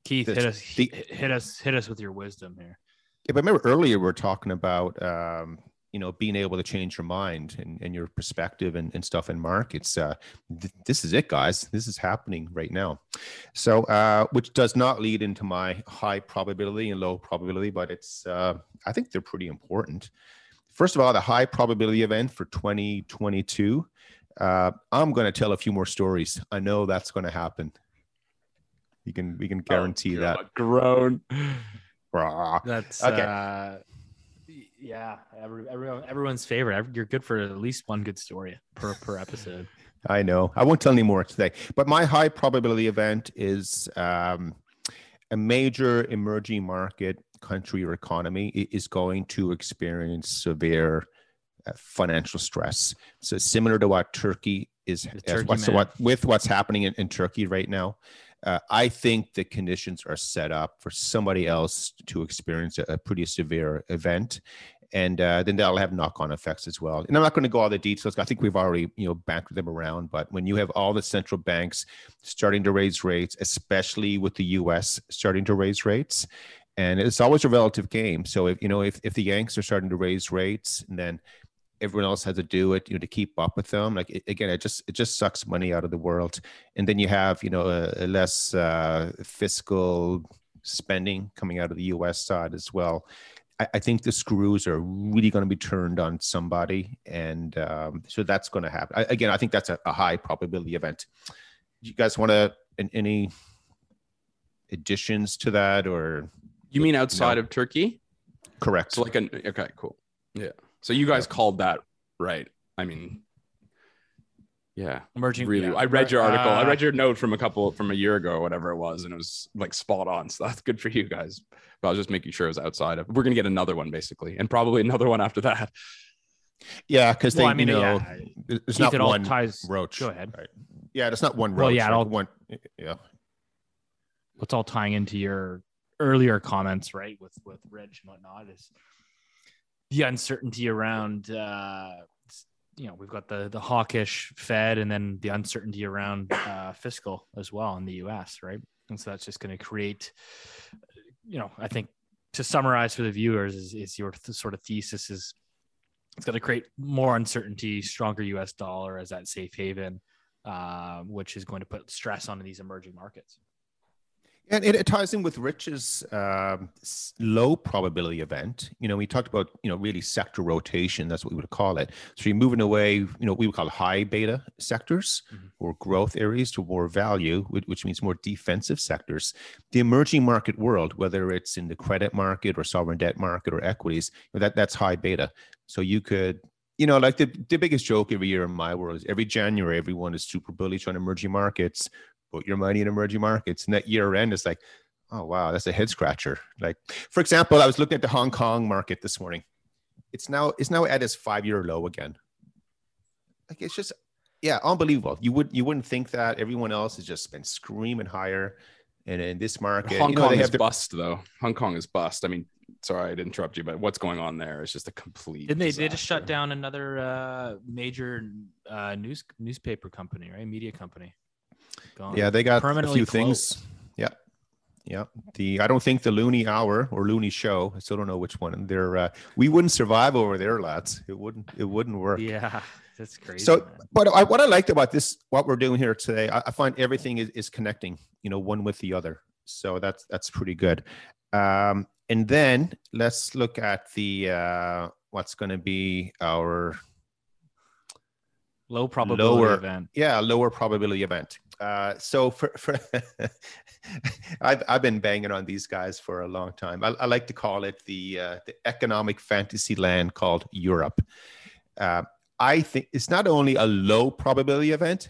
Keith, hit us, the, hit us, hit us with your wisdom here. Yeah, but remember earlier we are talking about um, you know being able to change your mind and, and your perspective and, and stuff in markets. Uh, th- this is it, guys. This is happening right now. So, uh, which does not lead into my high probability and low probability, but it's uh, I think they're pretty important. First of all, the high probability event for 2022. Uh, I'm going to tell a few more stories. I know that's going to happen. We can we can oh, guarantee oh, that. Grown. That's okay. Uh, yeah, every, everyone everyone's favorite. You're good for at least one good story per per episode. I know. I won't tell any more today. But my high probability event is um, a major emerging market country or economy is going to experience severe uh, financial stress. So similar to what Turkey is, what's, what, with what's happening in, in Turkey right now uh, I think the conditions are set up for somebody else to experience a, a pretty severe event. And uh, then that'll have knock-on effects as well. And I'm not going to go all the details. I think we've already, you know, banked them around. But when you have all the central banks starting to raise rates, especially with the U.S. starting to raise rates, and it's always a relative game. So if you know if if the Yanks are starting to raise rates, and then everyone else had to do it you know to keep up with them like it, again it just it just sucks money out of the world and then you have you know a, a less uh, fiscal spending coming out of the us side as well I, I think the screws are really going to be turned on somebody and um, so that's going to happen I, again i think that's a, a high probability event you guys want to any additions to that or you mean outside no. of Turkey? Correct. So like an okay, cool. Yeah. So you guys called that right. I mean, yeah, emerging. Really, yeah. I read your article. Uh, I read your note from a couple from a year ago or whatever it was, and it was like spot on. So that's good for you guys. But I was just making sure it was outside of. We're gonna get another one basically, and probably another one after that. Yeah, because they, well, I mean, you know, yeah. it's not one ties, roach. Go ahead. Right. Yeah, it's not one roach. Well, yeah, right? all, one. Yeah, what's all tying into your earlier comments, right? With with Reg and whatnot is the uncertainty around uh, you know we've got the the hawkish Fed and then the uncertainty around uh, fiscal as well in the U.S. Right, and so that's just going to create, you know, I think to summarize for the viewers is, is your th- sort of thesis is it's going to create more uncertainty, stronger U.S. dollar as that safe haven, uh, which is going to put stress on these emerging markets. And it, it, ties in with Rich's um, low probability event. You know, we talked about, you know, really sector rotation. That's what we would call it. So you're moving away, you know, we would call high beta sectors mm-hmm. or growth areas to more value, which means more defensive sectors. The emerging market world, whether it's in the credit market or sovereign debt market or equities, that that's high beta. So you could you know, like the, the biggest joke every year in my world is every January, everyone is super bullish on emerging markets put your money in emerging markets. And that year end is like, oh wow, that's a head scratcher. Like, for example, I was looking at the Hong Kong market this morning. It's now it's now at its five year low again. Like it's just yeah, unbelievable. You would you wouldn't think that everyone else has just been screaming higher. And in this market, Hong you know, Kong they is bust though. Hong Kong is bust. I mean, sorry to interrupt you, but what's going on there is just a complete. Didn't they? They just shut down another uh, major uh, news newspaper company, right? Media company. Gone. Yeah, they got a few things. Yeah. Yeah. The I don't think the Loonie Hour or Loonie Show. I still don't know which one. They're uh, we wouldn't survive over there, lads. It wouldn't. It wouldn't work. Yeah, that's crazy. So, but I, what I liked about this, what we're doing here today, I, I find everything is, is connecting. You know, one with the other. So that's that's pretty good. Um, and then let's look at the uh, what's going to be our low probability lower, event. Yeah, lower probability event. Uh, so for, for I've, I've been banging on these guys for a long time. I, I like to call it the uh, the economic fantasy land called Europe. Uh, I think it's not only a low probability event,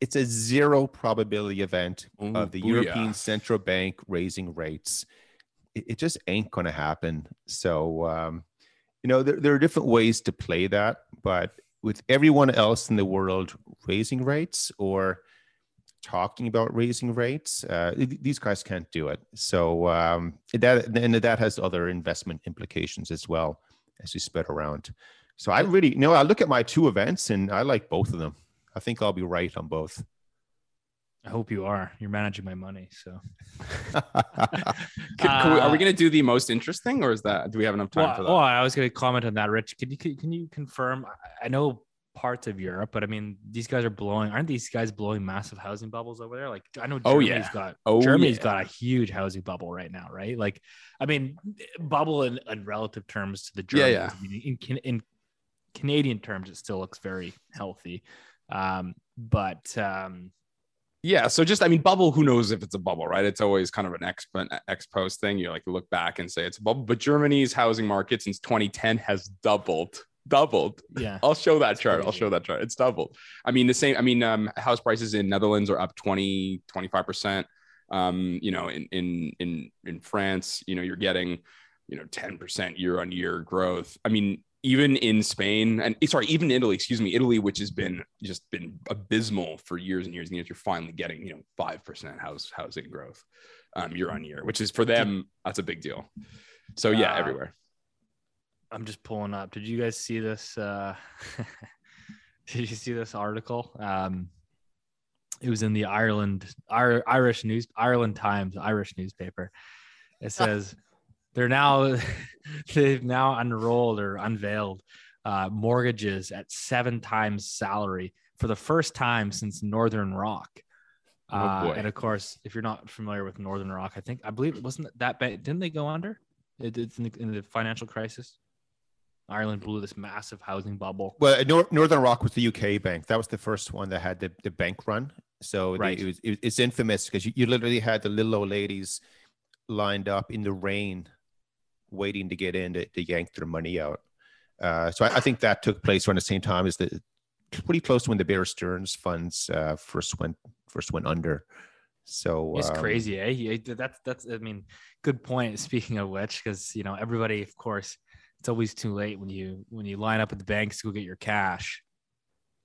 it's a zero probability event Ooh, of the European Central Bank raising rates. It, it just ain't going to happen. So, um, you know, there, there are different ways to play that, but with everyone else in the world raising rates or talking about raising rates. Uh, these guys can't do it. So um, that and that has other investment implications as well as you spread around. So I really, you know, I look at my two events and I like both of them. I think I'll be right on both. I hope you are. You're managing my money, so. can, can we, are we going to do the most interesting, or is that? Do we have enough time well, for that? Oh, I was going to comment on that, Rich. Can you can you confirm? I know parts of Europe, but I mean, these guys are blowing. Aren't these guys blowing massive housing bubbles over there? Like, I know Germany's oh, yeah. got oh, Germany's yeah. got a huge housing bubble right now, right? Like, I mean, bubble in, in relative terms to the Germans. Yeah, yeah. I mean, in, in Canadian terms, it still looks very healthy, um, but. Um, yeah, so just I mean, bubble. Who knows if it's a bubble, right? It's always kind of an ex ex post thing. You like look back and say it's a bubble. But Germany's housing market since 2010 has doubled doubled. Yeah. I'll show that chart. I'll show that chart. It's doubled. I mean, the same, I mean, um, house prices in Netherlands are up 20, 25%. Um, you know, in, in, in, in France, you know, you're getting, you know, 10% year on year growth. I mean, even in Spain and sorry, even Italy, excuse me, Italy, which has been just been abysmal for years and years and years, you're finally getting, you know, 5% house housing growth um, year on year, which is for them, that's a big deal. So yeah, uh, everywhere. I'm just pulling up. Did you guys see this? Uh, did you see this article? Um, it was in the Ireland Irish news Ireland Times Irish newspaper. It says they're now they've now unrolled or unveiled uh, mortgages at seven times salary for the first time since Northern Rock. Oh, uh, and of course, if you're not familiar with Northern Rock, I think I believe it wasn't that bad. Didn't they go under? It, it's in the, in the financial crisis. Ireland blew this massive housing bubble. Well, Northern Rock was the UK bank. That was the first one that had the, the bank run. So Right. they, it was, it, it's infamous because you, you literally had the little old ladies lined up in the rain, waiting to get in to, to yank their money out. Uh, so I, I think that took place around the same time as the pretty close to when the Bear Stearns funds uh, first went first went under. So It's um, crazy, eh? Yeah, That's that's. I mean, good point. Speaking of which, because you know everybody, of course, it's always too late when you when you line up at the banks to go get your cash.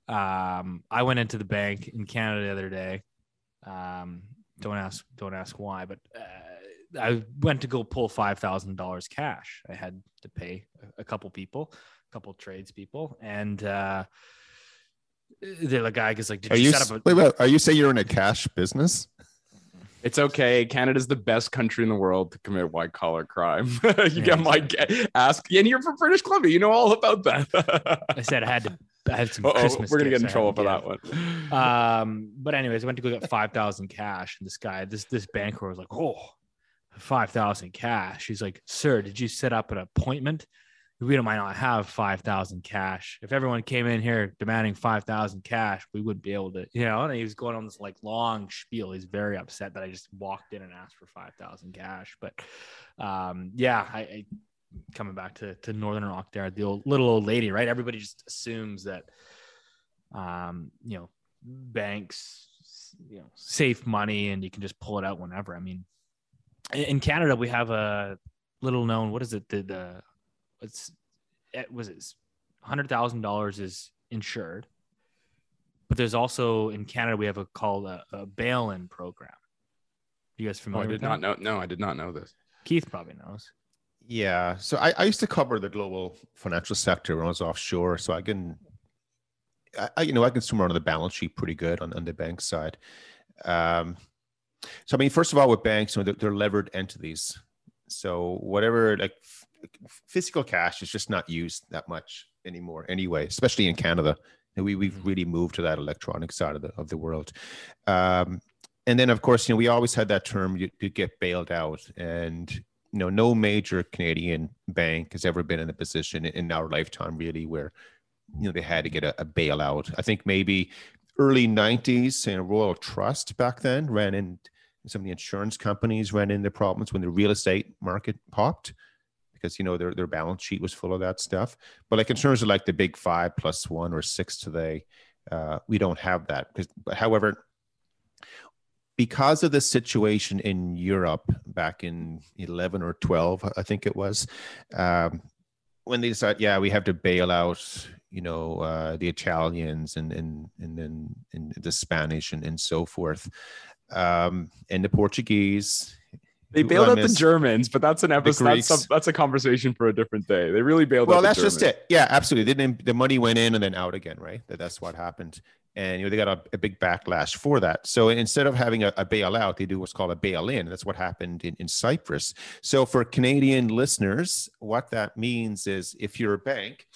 Um, I went into the bank in Canada the other day. Um, don't ask, don't ask why, but uh, I went to go pull five thousand dollars cash. I had to pay a, couple people, a couple tradespeople, and uh, the guy is like, "Did Are you, you set up a?" wait, wait, are you saying you're in a cash business? It's okay. Canada's the best country in the world to commit white collar crime. you get my ga- ask, and you're from British Columbia. You know all about that. I said I had to. I had some Uh-oh, Christmas. we're gonna get in trouble for that one. Um, but anyways, I went to go get five thousand cash, and this guy, this this banker was like, "Oh, five thousand cash." He's like, "Sir, did you set up an appointment? We might not have five thousand cash. If everyone came in here demanding five thousand cash, we wouldn't be able to, you know." And he was going on this like long spiel. He's very upset that I just walked in and asked for five thousand cash. But um, yeah, I, I coming back to to Northern Rock there, the old little old lady, right? Everybody just assumes that um, you know, banks, you know, safe money and you can just pull it out whenever. I mean, in- in Canada, we have a little known, what is it? The, the, it's, it was it hundred thousand dollars is insured, but there's also in Canada, we have a called a, a bail-in program. You guys Oh, I familiar with did not that? know. No, I did not know this. Keith probably knows. Yeah. So I, I used to cover the global financial sector when I was offshore. So I can, I, I- you know, I can swim around the balance sheet pretty good on, on the bank side. Um, so I mean, first of all, with banks, you know, they're, they're levered entities. So whatever, like f- physical cash is just not used that much anymore, anyway, especially in Canada. We we've Mhm. really moved to that electronic side of the of the world. Um, and then, of course, you know, we always had that term you, you get bailed out, and you know, no major Canadian bank has ever been in a position in our lifetime, really, where you know they had to get a, a bailout. I think maybe early '90s, and Royal Trust back then ran in. Some of the insurance companies ran into problems when the real estate market popped because you know their their balance sheet was full of that stuff. But like in terms of like the big five plus one or six today, uh, we don't have that. Because, however, because of the situation in Europe back in 11 or 12, I think it was, um, when they decided, yeah, we have to bail out, you know, uh, the Italians and and and then and the Spanish and, and so forth, um, and the Portuguese. They who bailed out the Germans, but that's an episode. That's, Greeks. that's a conversation for a different day. They really bailed Well, out. the that's just Germans. it. Yeah, absolutely. They didn't, the money went in and then out again, right? That, that's what happened. And you know, they got a, a big backlash for that. So instead of having a, a bailout, they do what's called a bail in. That's what happened in, in Cyprus. So for Canadian listeners, what that means is if you're a bank,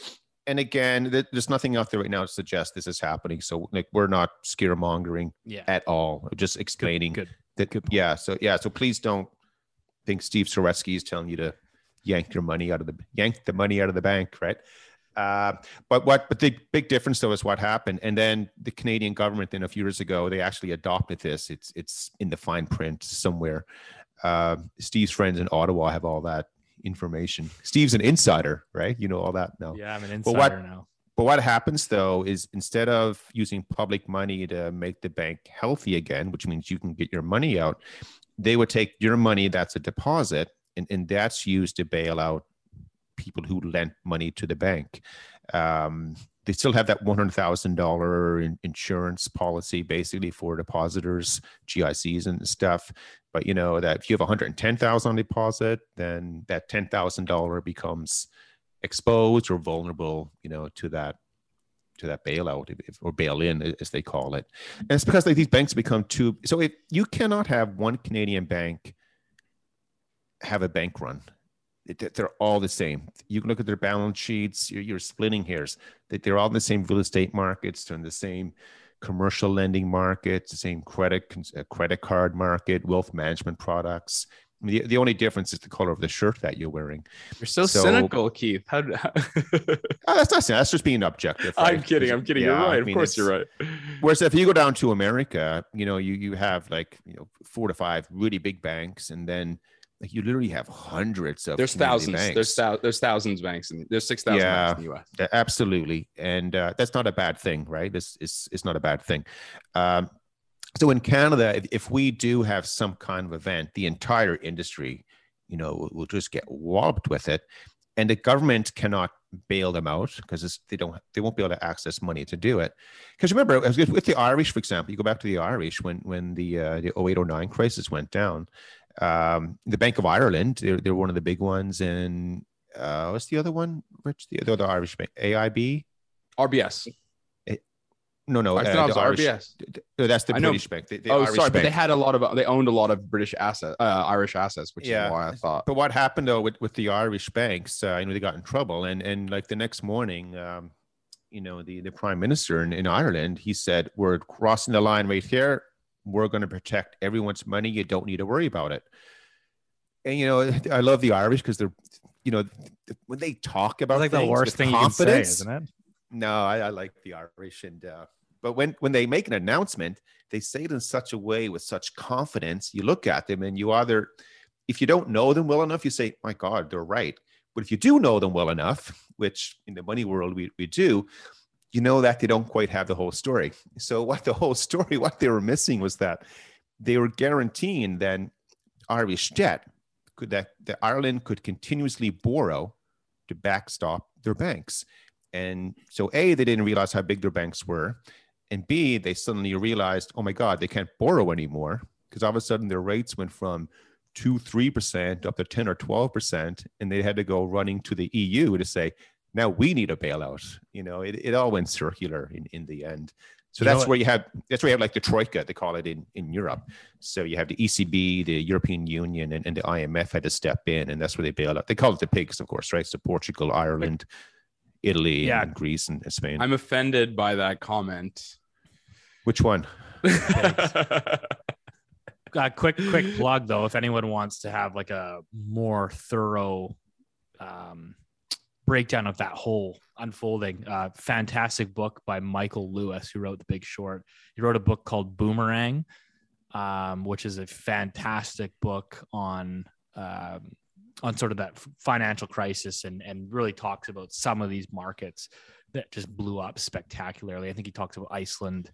and again, there's nothing out there right now to suggest this is happening. So like we're not scaremongering Yeah. at all. Just explaining Good. that Good yeah so yeah so please don't think steve Saretsky is telling you to yank your money out of the yank the money out of the bank right? Uh, but what but the big difference though is what happened. And then the canadian government then a few years ago they actually adopted this. It's it's in the fine print somewhere. Uh, steve's friends in ottawa have all that information. Steve's an insider right? You know all that now. Yeah, I'm an But insider what- now. but what happens though is instead of using public money to make the bank healthy again, which means you can get your money out, they would take your money that's a deposit and, and that's used to bail out people who lent money to the bank. Um, they still have that $100,000 in insurance policy basically for depositors, GICs and stuff. But you know that if you have 110,000 on deposit, then that $10,000 becomes exposed or vulnerable, you know, to that to that bailout or bail in as they call it. And it's because like these banks become too so if you cannot have one Canadian bank have a bank run. It- they're all the same. You can look at their balance sheets. You're, you're splitting hairs. That they're all in the same real estate markets. They're in the same commercial lending markets, the same credit uh, credit card market, wealth management products. The, the only difference is the color of the shirt that you're wearing. You're so, So- cynical, Keith. How, how- Oh, that's not that's just being objective. I'm kidding. I'm kidding. Yeah, you're right. I Of mean, course, you're right. Whereas if you go down to America, you know, you you have like you know four to five really big banks, and then like you literally have hundreds of There's thousands. banks. There's thou- there's thousands of banks, and there's six thousand Yeah. banks in the U.S. Absolutely, and uh, that's not a bad thing, right? This is it's not a bad thing. Um, so in Canada, if, if we do have some kind of event, the entire industry, you know, will, will just get walloped with it, and the government cannot bail them out because they don't they won't be able to access money to do it. Because remember, with the Irish, for example, you go back to the Irish when when the uh, the 0809 crisis went down. Um, the Bank of Ireland, they're, they're one of the big ones, and uh, what's the other one, Rich? The, the other Irish bank, AIB? RBS. No, no, I uh, thought it was the Irish- RBS. th- th- no, that's the I know. British bank. The, the oh, Irish sorry, but they had a lot of they owned a lot of British assets, uh, Irish assets, which Yeah. is why I thought. But what happened though with, with the Irish banks? Uh, you know, they got in trouble, and and like the next morning, um, you know, the the prime minister in, in Ireland, he said, "We're crossing the line right here. We're going to protect everyone's money. You don't need to worry about it." And you know, I love the Irish because they're, you know, when they talk about That's like the worst thing you can say, isn't it? No, I, I like the Irish, and uh, but when when they make an announcement, they say it in such a way with such confidence. You look at them, and you either, if you don't know them well enough, you say, "My God, they're right." But if you do know them well enough, which in the money world we, we do, you know that they don't quite have the whole story. So what the whole story, what they were missing was that they were guaranteeing then Irish debt could that, that Ireland could continuously borrow to backstop their banks. And so A, they didn't realize how big their banks were. And B, they suddenly realized, oh my God, they can't borrow anymore because all of a sudden their rates went from two, three percent up to 10 or 12 percent. And they had to go running to the EU to say, now we need a bailout. You know, it, it all went circular in, in the end. So You that's where you have that's where you have like the troika, they call it in, in Europe. So you have the ECB, the European Union, and, and the IMF had to step in, and that's where they bail out. They call it the pigs, of course, right? So Portugal, Ireland, Italy, Yeah. and Greece, and Spain. I'm offended by that comment. Which one? uh, quick quick plug though if anyone wants to have like a more thorough um, breakdown of that whole unfolding uh, fantastic book by michael lewis who wrote the big short he wrote a book called boomerang um, which is a fantastic book on um, on sort of that financial crisis and and really talks about some of these markets that just blew up spectacularly i think he talks about iceland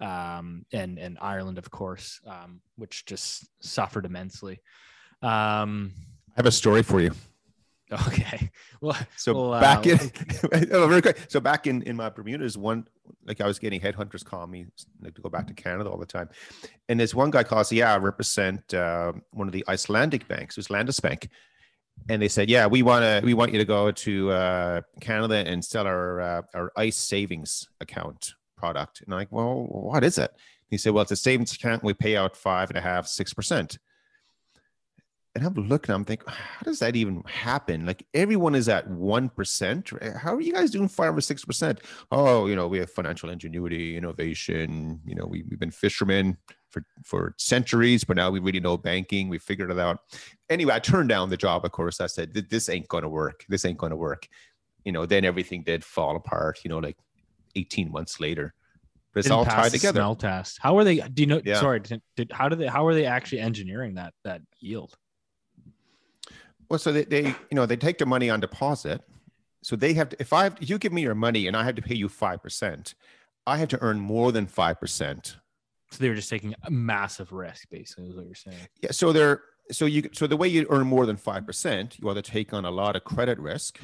um, and and Ireland, of course, um, which just suffered immensely. Um, I have a story for you. okay, well, So Well, uh, back in, oh, very quick. So back in in my Bermudas, one like I was getting headhunters call me like to go back to Canada all the time, and there's one guy calls, yeah, I represent uh, one of the Icelandic banks, it was Landesbank, and they said, yeah, we want to we want you to go to uh, Canada and sell our uh, our ICE savings account product, and I'm like, well, what is it? He said, well, it's a savings account. We pay out five and a half, six percent. And I'm looking, I'm thinking, how does that even happen? Like everyone is at 1%. How are you guys doing five or 6%? Oh, you know, we have financial ingenuity, innovation. You know, we, we've been fishermen for, for centuries, but now we really know banking. We figured it out. Anyway, I turned down the job, of course. I said, this ain't going to work. This ain't going to work. You know, then everything did fall apart, you know, like 18 months later. But it's all tied together. Smell test. How are they? Do you know? Yeah. Sorry, did, did how do they? How are they actually engineering that that yield? Well, so they, they, you know, they take their money on deposit. So they have to, if I, if you give me your money and I have to pay you 5%, I have to earn more than 5%. So they were just taking a massive risk, basically, is what you're saying. Yeah. So they're, so you, so the way you earn more than 5%, you either take on a lot of credit risk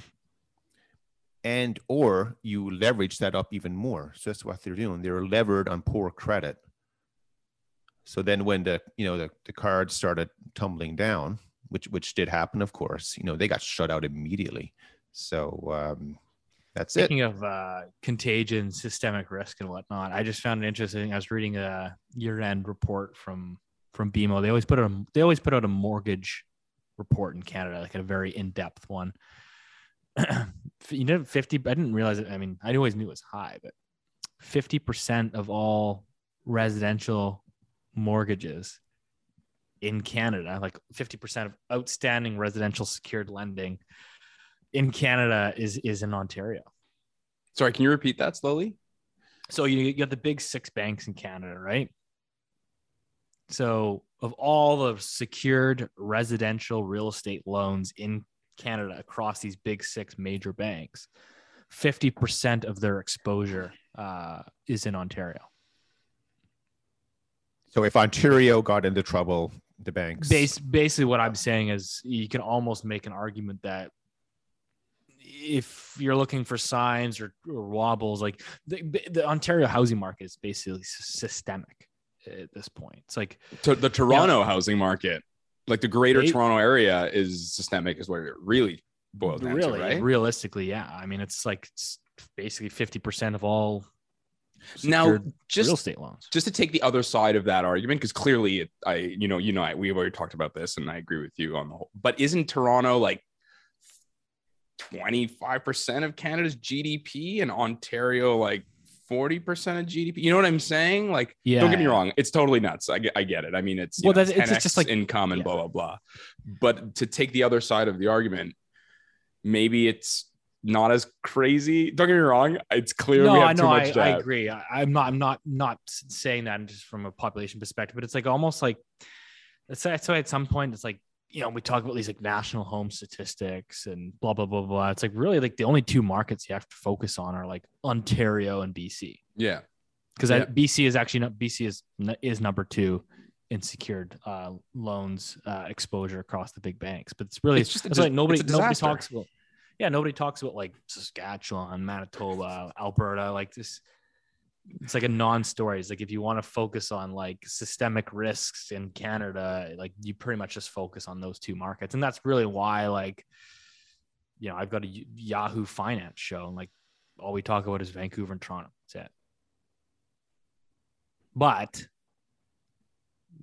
and, or you leverage that up even more. So that's what they're doing. They're levered on poor credit. So then when the, you know, the, the cards started tumbling down, which, which did happen, of course, you know, they got shut out immediately. So, um, that's it. Speaking of uh, contagion, systemic risk, and whatnot, I just found it interesting. I was reading a year-end report from from BMO. They always put out a, they always put out a mortgage report in Canada, like a very in-depth one. you know, fifty. I didn't realize it. I mean, I always knew it was high, but fifty percent of all residential mortgages in Canada, like 50% of outstanding residential secured lending in Canada is is in Ontario. Sorry, can you repeat that slowly? So you, you got the big six banks in Canada, right? So of all the secured residential real estate loans in Canada across these big six major banks, 50% of their exposure uh, is in Ontario. So if Ontario got into trouble, the banks. Bas- basically, what I'm saying is you can almost make an argument that if you're looking for signs or, or wobbles, like the, the, Ontario housing market is basically systemic at this point. It's like to the Toronto housing market, like the greater they, Toronto area is systemic, is where it really boils down really, to, right? Realistically, yeah. I mean, it's like it's basically 50% of all now just real estate loans just to take the other side of that argument because clearly it, i you know you know I, we've already talked about this and i agree with you on the whole but isn't toronto like 25% of Canada's GDP and Ontario like 40% of GDP. You know what I'm saying? Like, yeah, don't get me wrong. It's totally nuts. I get, I get it. I mean, it's, well, know, that's it's just like income and yeah. blah, blah, blah. But to take the other side of the argument, maybe it's not as crazy. Don't get me wrong. It's clear no, we have too much I, I agree. I, am not, I'm not, not saying that just from a population perspective, but it's like almost like, so at some point, it's like you know, we talk about these like national home statistics and blah blah blah blah. It's like really like the only two markets you have to focus on are like Ontario and BC. Yeah, because yeah. BC is actually not BC is is number two in secured uh, loans uh, exposure across the big banks. But it's really it's just it's like nobody nobody talks about. Yeah, nobody talks about like Saskatchewan, Manitoba, Alberta, like this it's like a non-story. It's like if you want to focus on like systemic risks in Canada, like you pretty much just focus on those two markets, and that's really why like you know I've got a Yahoo Finance show, and like all we talk about is Vancouver and Toronto. That's it. But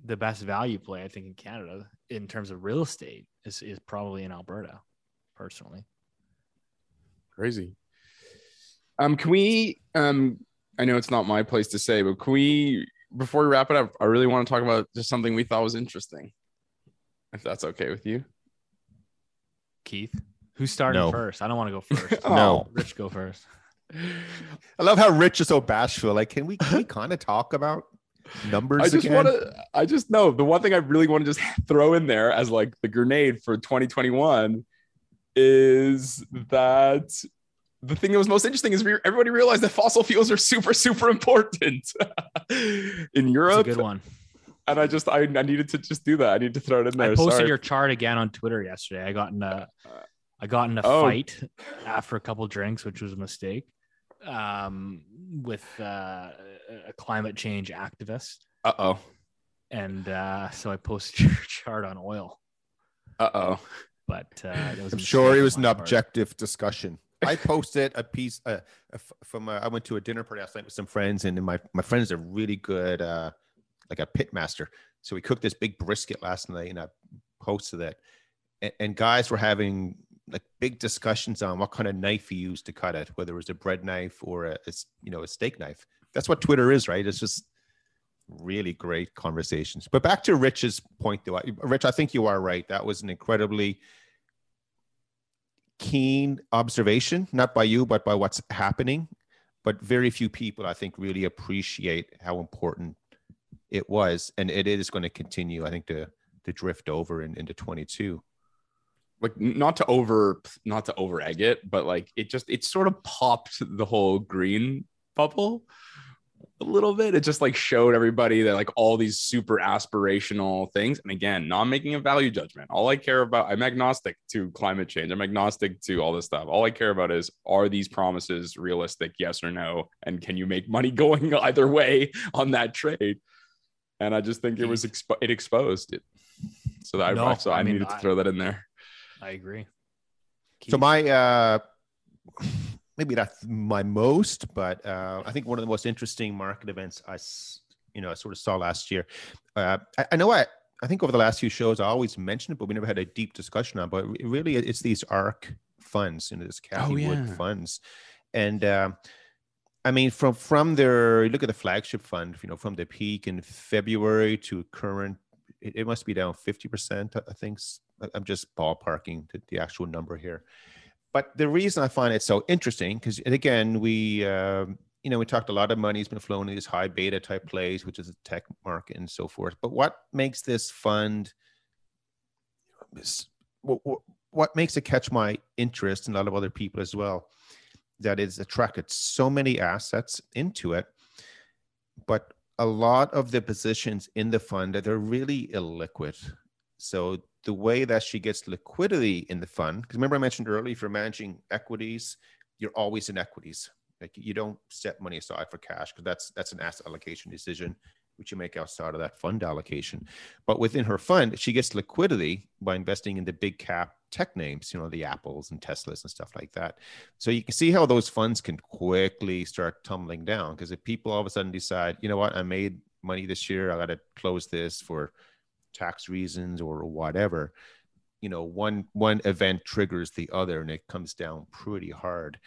the best value play I think in Canada in terms of real estate is is probably in Alberta, personally. Crazy. Um, can we um I know it's not my place to say, but can we, before we wrap it up, I really want to talk about just something we thought was interesting, if that's okay with you. Keith, who's starting no. first? I don't want to go first. oh. No, Rich, go first. I love how Rich is so bashful. Like, can we can we kind of talk about numbers? I just want to. I just know the one thing I really want to just throw in there as like the grenade for 2021 is that the thing that was most interesting is everybody realized that fossil fuels are super, super important in Europe. That's a good one. And I just, I, I needed to just do that. I need to throw it in there. I posted Sorry. your chart again on Twitter yesterday. I got in a, I got in a oh. fight after a couple drinks, which was a mistake, um, with uh, a climate change activist. Uh oh. And uh, so I posted your chart on oil. Uh oh. But uh, I'm sure it was an part. objective discussion. I posted a piece uh, from uh, I went to a dinner party last night with some friends, and my my friends are really good, uh, like a pit master. So we cooked this big brisket last night, and I posted it. And, and guys were having like big discussions on what kind of knife you use to cut it, whether it was a bread knife or a, a you know a steak knife. That's what Twitter is, right? It's just really great conversations. But back to Rich's point, though, Rich, I think you are right. That was an incredibly keen observation, not by you, but by what's happening. But very few people, I think, really appreciate how important it was, and it is going to continue. I think to to drift over in, into 22 like not to over not to over egg it but like it just it sort of popped the whole green bubble a little bit. It just like showed everybody that like all these super aspirational things. And again, not making a value judgment. All I care about, I'm agnostic to climate change. I'm agnostic to all this stuff. All I care about is are these promises realistic? Yes or no? And can you make money going either way on that trade? And I just think it was expo- it exposed it. So that no, I, so I, I mean, needed to throw that in there. I agree. Keith. So my uh maybe that's my most, but uh, I think one of the most interesting market events I, you know, I sort of saw last year. Uh, I, I, know I, I think over the last few shows I always mentioned it, but we never had a deep discussion on. But really, it's these ARK funds, you know, this Cathie oh, yeah. Wood funds, and uh, I mean, from from their look at the flagship fund, you know, from the peak in February to current it, it must be down 50%. I think I'm just ballparking the, the actual number here. But the reason I find it so interesting, because again, we, uh, you know, we talked a lot of money has been flowing in these high beta type plays, which is a tech market and so forth. But what makes this fund, what, what makes it catch my interest and a lot of other people as well, that it's attracted so many assets into it, but a lot of the positions in the fund that they're really illiquid. So the way that she gets liquidity in the fund, because remember I mentioned earlier, if you're managing equities, you're always in equities. Like you don't set money aside for cash because that's that's an asset allocation decision which you make outside of that fund allocation. But within her fund, she gets liquidity by investing in the big cap tech names, you know, the Apples and Teslas and stuff like that. So you can see how those funds can quickly start tumbling down because if people all of a sudden decide, you know what, I made money this year, I got to close this for tax reasons or whatever, you know, one one event triggers the other and it comes down pretty hard.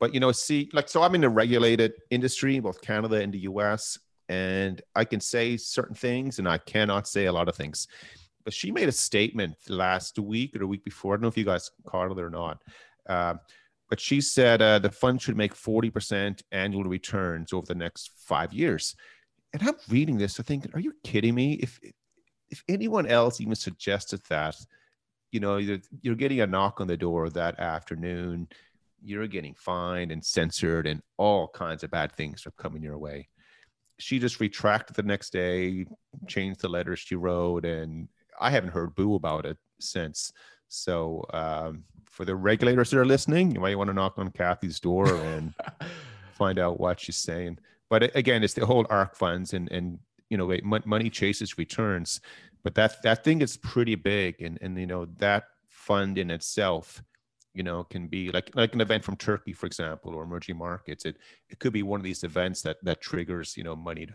But you know, see, like so I'm in a regulated industry, both Canada and the US, and I can say certain things and I cannot say a lot of things but she made a statement last week or the week before. I don't know if you guys caught it or not. Uh, but she said uh, the fund should make 40% annual returns over the next five years. And I'm reading this, I think, are you kidding me? If if anyone else even suggested that, you know, you're, you're getting a knock on the door that afternoon, you're getting fined and censored, and all kinds of bad things are coming your way. She just retracted the next day, changed the letters she wrote, and I haven't heard boo about it since. So um, for the regulators that are listening, you might want to knock on Cathie's door and find out what she's saying. But again, it's the whole ARK funds and and you know money chases returns, but that that thing is pretty big, and and you know that fund in itself you know can be like like an event from turkey for example or emerging markets it it could be one of these events that that triggers you know money to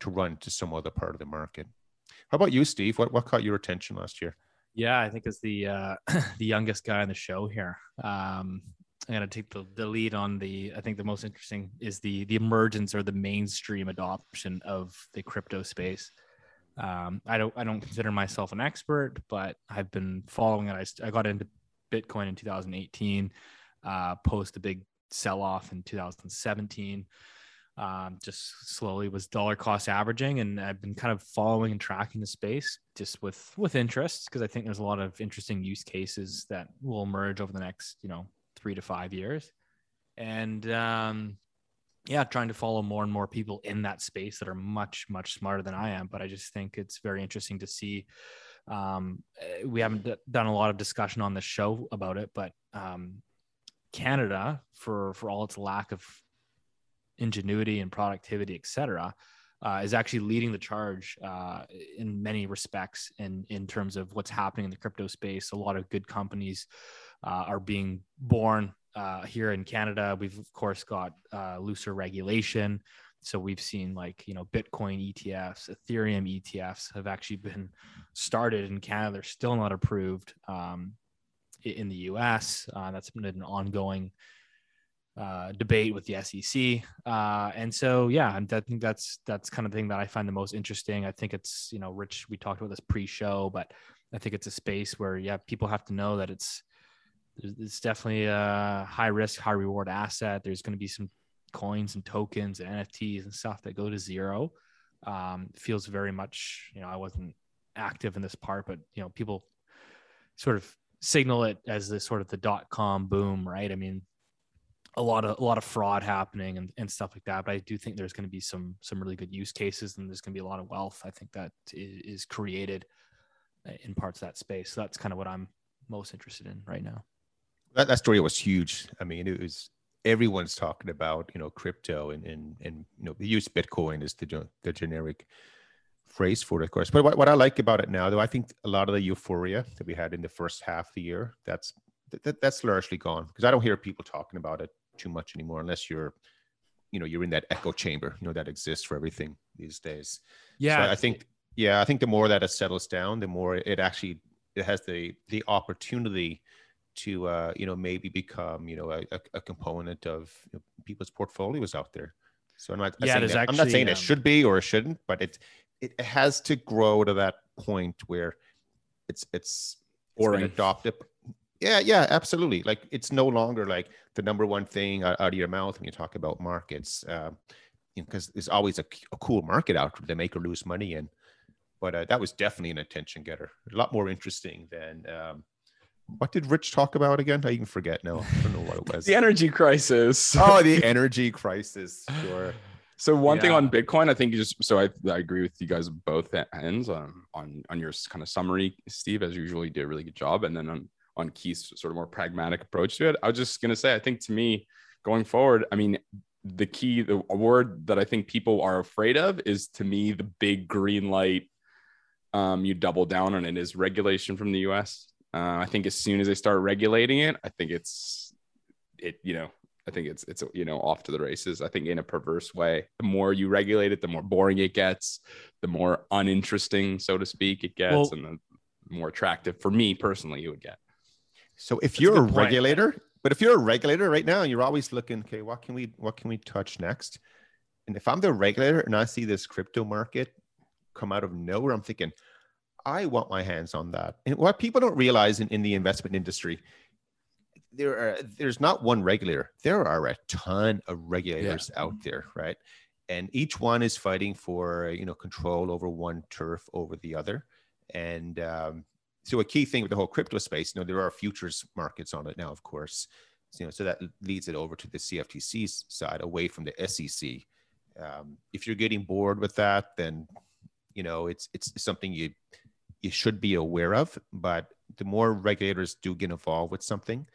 to run to some other part of the market how about you, Steve? What what caught your attention last year? Yeah, I think as the uh, the youngest guy on the show here, um, I'm gonna take the, the lead on the. I think the most interesting is the the emergence or the mainstream adoption of the crypto space. Um, I don't I don't consider myself an expert, but I've been following it. I, I got into Bitcoin in 2018, uh, post a big sell off in 2017 um, just slowly was dollar cost averaging and i've been kind of following and tracking the space just with with interest because i think there's a lot of interesting use cases that will emerge over the next you know three to five years and um, yeah trying to follow more and more people in that space that are much much smarter than i am but i just think it's very interesting to see um, eh, we haven't d- done a lot of discussion on the show about it but um, canada for for all its lack of ingenuity and productivity, et cetera, uh, is actually leading the charge uh, in many respects in, in terms of what's happening in the crypto space. A lot of good companies are being born uh, here in Canada. We've, of course, got uh, looser regulation. So we've seen like, you know, Bitcoin ETFs, Ethereum ETFs have actually been started in Canada. They're still not approved um, in the US. Uh, that's been an ongoing uh, debate with the SEC. Uh, and so, yeah, I think that's that's kind of the thing that I find the most interesting. I think it's you know, Rich, we talked about this pre-show, but I think it's a space where yeah, people have to know that it's it's definitely a high risk, high reward asset. There's going to be some coins and tokens and NFTs and stuff that go to zero. Um, feels very much, you know, I wasn't active in this part, but you know, people sort of signal it as the sort of the dot com boom, right? I mean, a lot of a lot of fraud happening and, and stuff like that. But I do think there's going to be some some really good use cases, and there's going to be a lot of wealth. I think that is created uh, in parts of that space. So that's kind of what I'm most interested in right now. That, that story was huge. I mean, it was everyone's talking about you know crypto and and and you know the use Bitcoin is the the generic phrase for it, of course. But what, what I like about it now, though, I think a lot of the euphoria that we had in the first half of the year, that's that, that's largely gone because I don't hear people talking about it too much anymore unless you're you know you're in that echo chamber you know that exists for everything these days yeah so i think yeah i think the more that it settles down the more it actually it has the the opportunity to uh you know maybe become you know a, a component of you know, people's portfolios out there so i'm not, yeah, saying that, actually, i'm not saying um, it should be or it shouldn't but it it has to grow to that point where it's it's, been adopted. Yeah, yeah, absolutely. Like it's no longer like the number one thing out, out of your mouth when you talk about markets, um, because there's always a, a cool market out there to make or lose money in. But uh, that was definitely an attention getter. A lot more interesting than um, what did Rich talk about again? I even forget now. I don't know what it was. The energy crisis. oh, the energy crisis. Sure. So one thing on Bitcoin, I think you just so I, I agree with you guys both ends um, on on your kind of summary, Steve, as usual, you did a really good job, and then on on Keith's sort of more pragmatic approach to it. I was just gonna say, I think to me, going forward, I mean, the key, the a word that I think people are afraid of is to me the big green light. Um, you double down on it is regulation from the U.S. Uh, I think as soon as they start regulating it, I think it's it you know I think it's it's you know off to the races. I think in a perverse way. The more you regulate it, the more boring it gets, the more uninteresting, so to speak, it gets, Well- and the more attractive for me personally you would get. So if That's you're a, good point. regulator, but if you're a regulator right now, you're always looking, okay, what can we what can we touch next? And if I'm the regulator and I see this crypto market come out of nowhere, I'm thinking, I want my hands on that. And what people don't realize in, in the investment industry, there are there's not one regulator. There are a ton of regulators out there, right? And each one is fighting for you know control over one turf over the other. And um, so a key thing with the whole crypto space, you know, there are futures markets on it now, of course. So, you know, so that leads it over to the CFTC side, away from the SEC. Um, if you're getting bored with that, then you know it's it's something you you should be aware of. But the more regulators do get involved with something,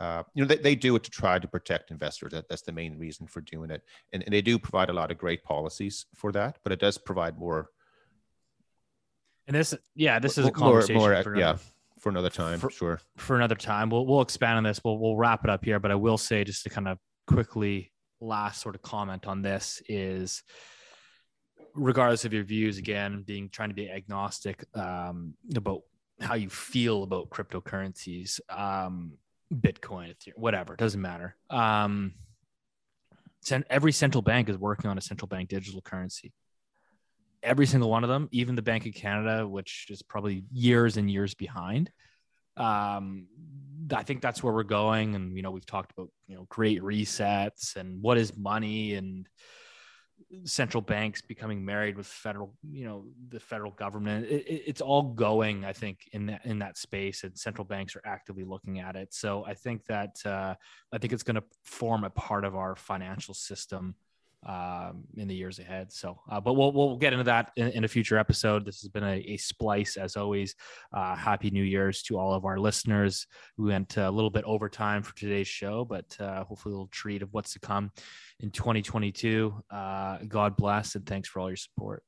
uh, you know, they, they do it to try to protect investors. That, that's the main reason for doing it, and, and they do provide a lot of great policies for that. But it does provide more, And this, yeah, this is a more, conversation more, for yeah, another, for another time, for- sure. for another time. We'll we'll expand on this. We'll we'll wrap it up here. But I will say just to kind of quickly last sort of comment on this is regardless of your views again being trying to be agnostic um, about how you feel about cryptocurrencies um, bitcoin Ethereum, whatever doesn't matter um, every central bank is working on a central bank digital currency every single one of them even the bank of canada which is probably years and years behind um, I think that's where we're going. And, you know, we've talked about, you know, great resets and what is money and central banks becoming married with federal, you know, the federal government. It, it- it's all going, I think, in that, in that space and central banks are actively looking at it. So I think that, uh, I think it's going to form a part of our financial system um, in the years ahead. So, uh, but we'll, we'll get into that in, in a future episode. This has been a, a splice as always. Uh, happy New Year's to all of our listeners. We went a little bit over time for today's show, but uh, hopefully a little treat of what's to come in 2022. Uh, God bless and thanks for all your support.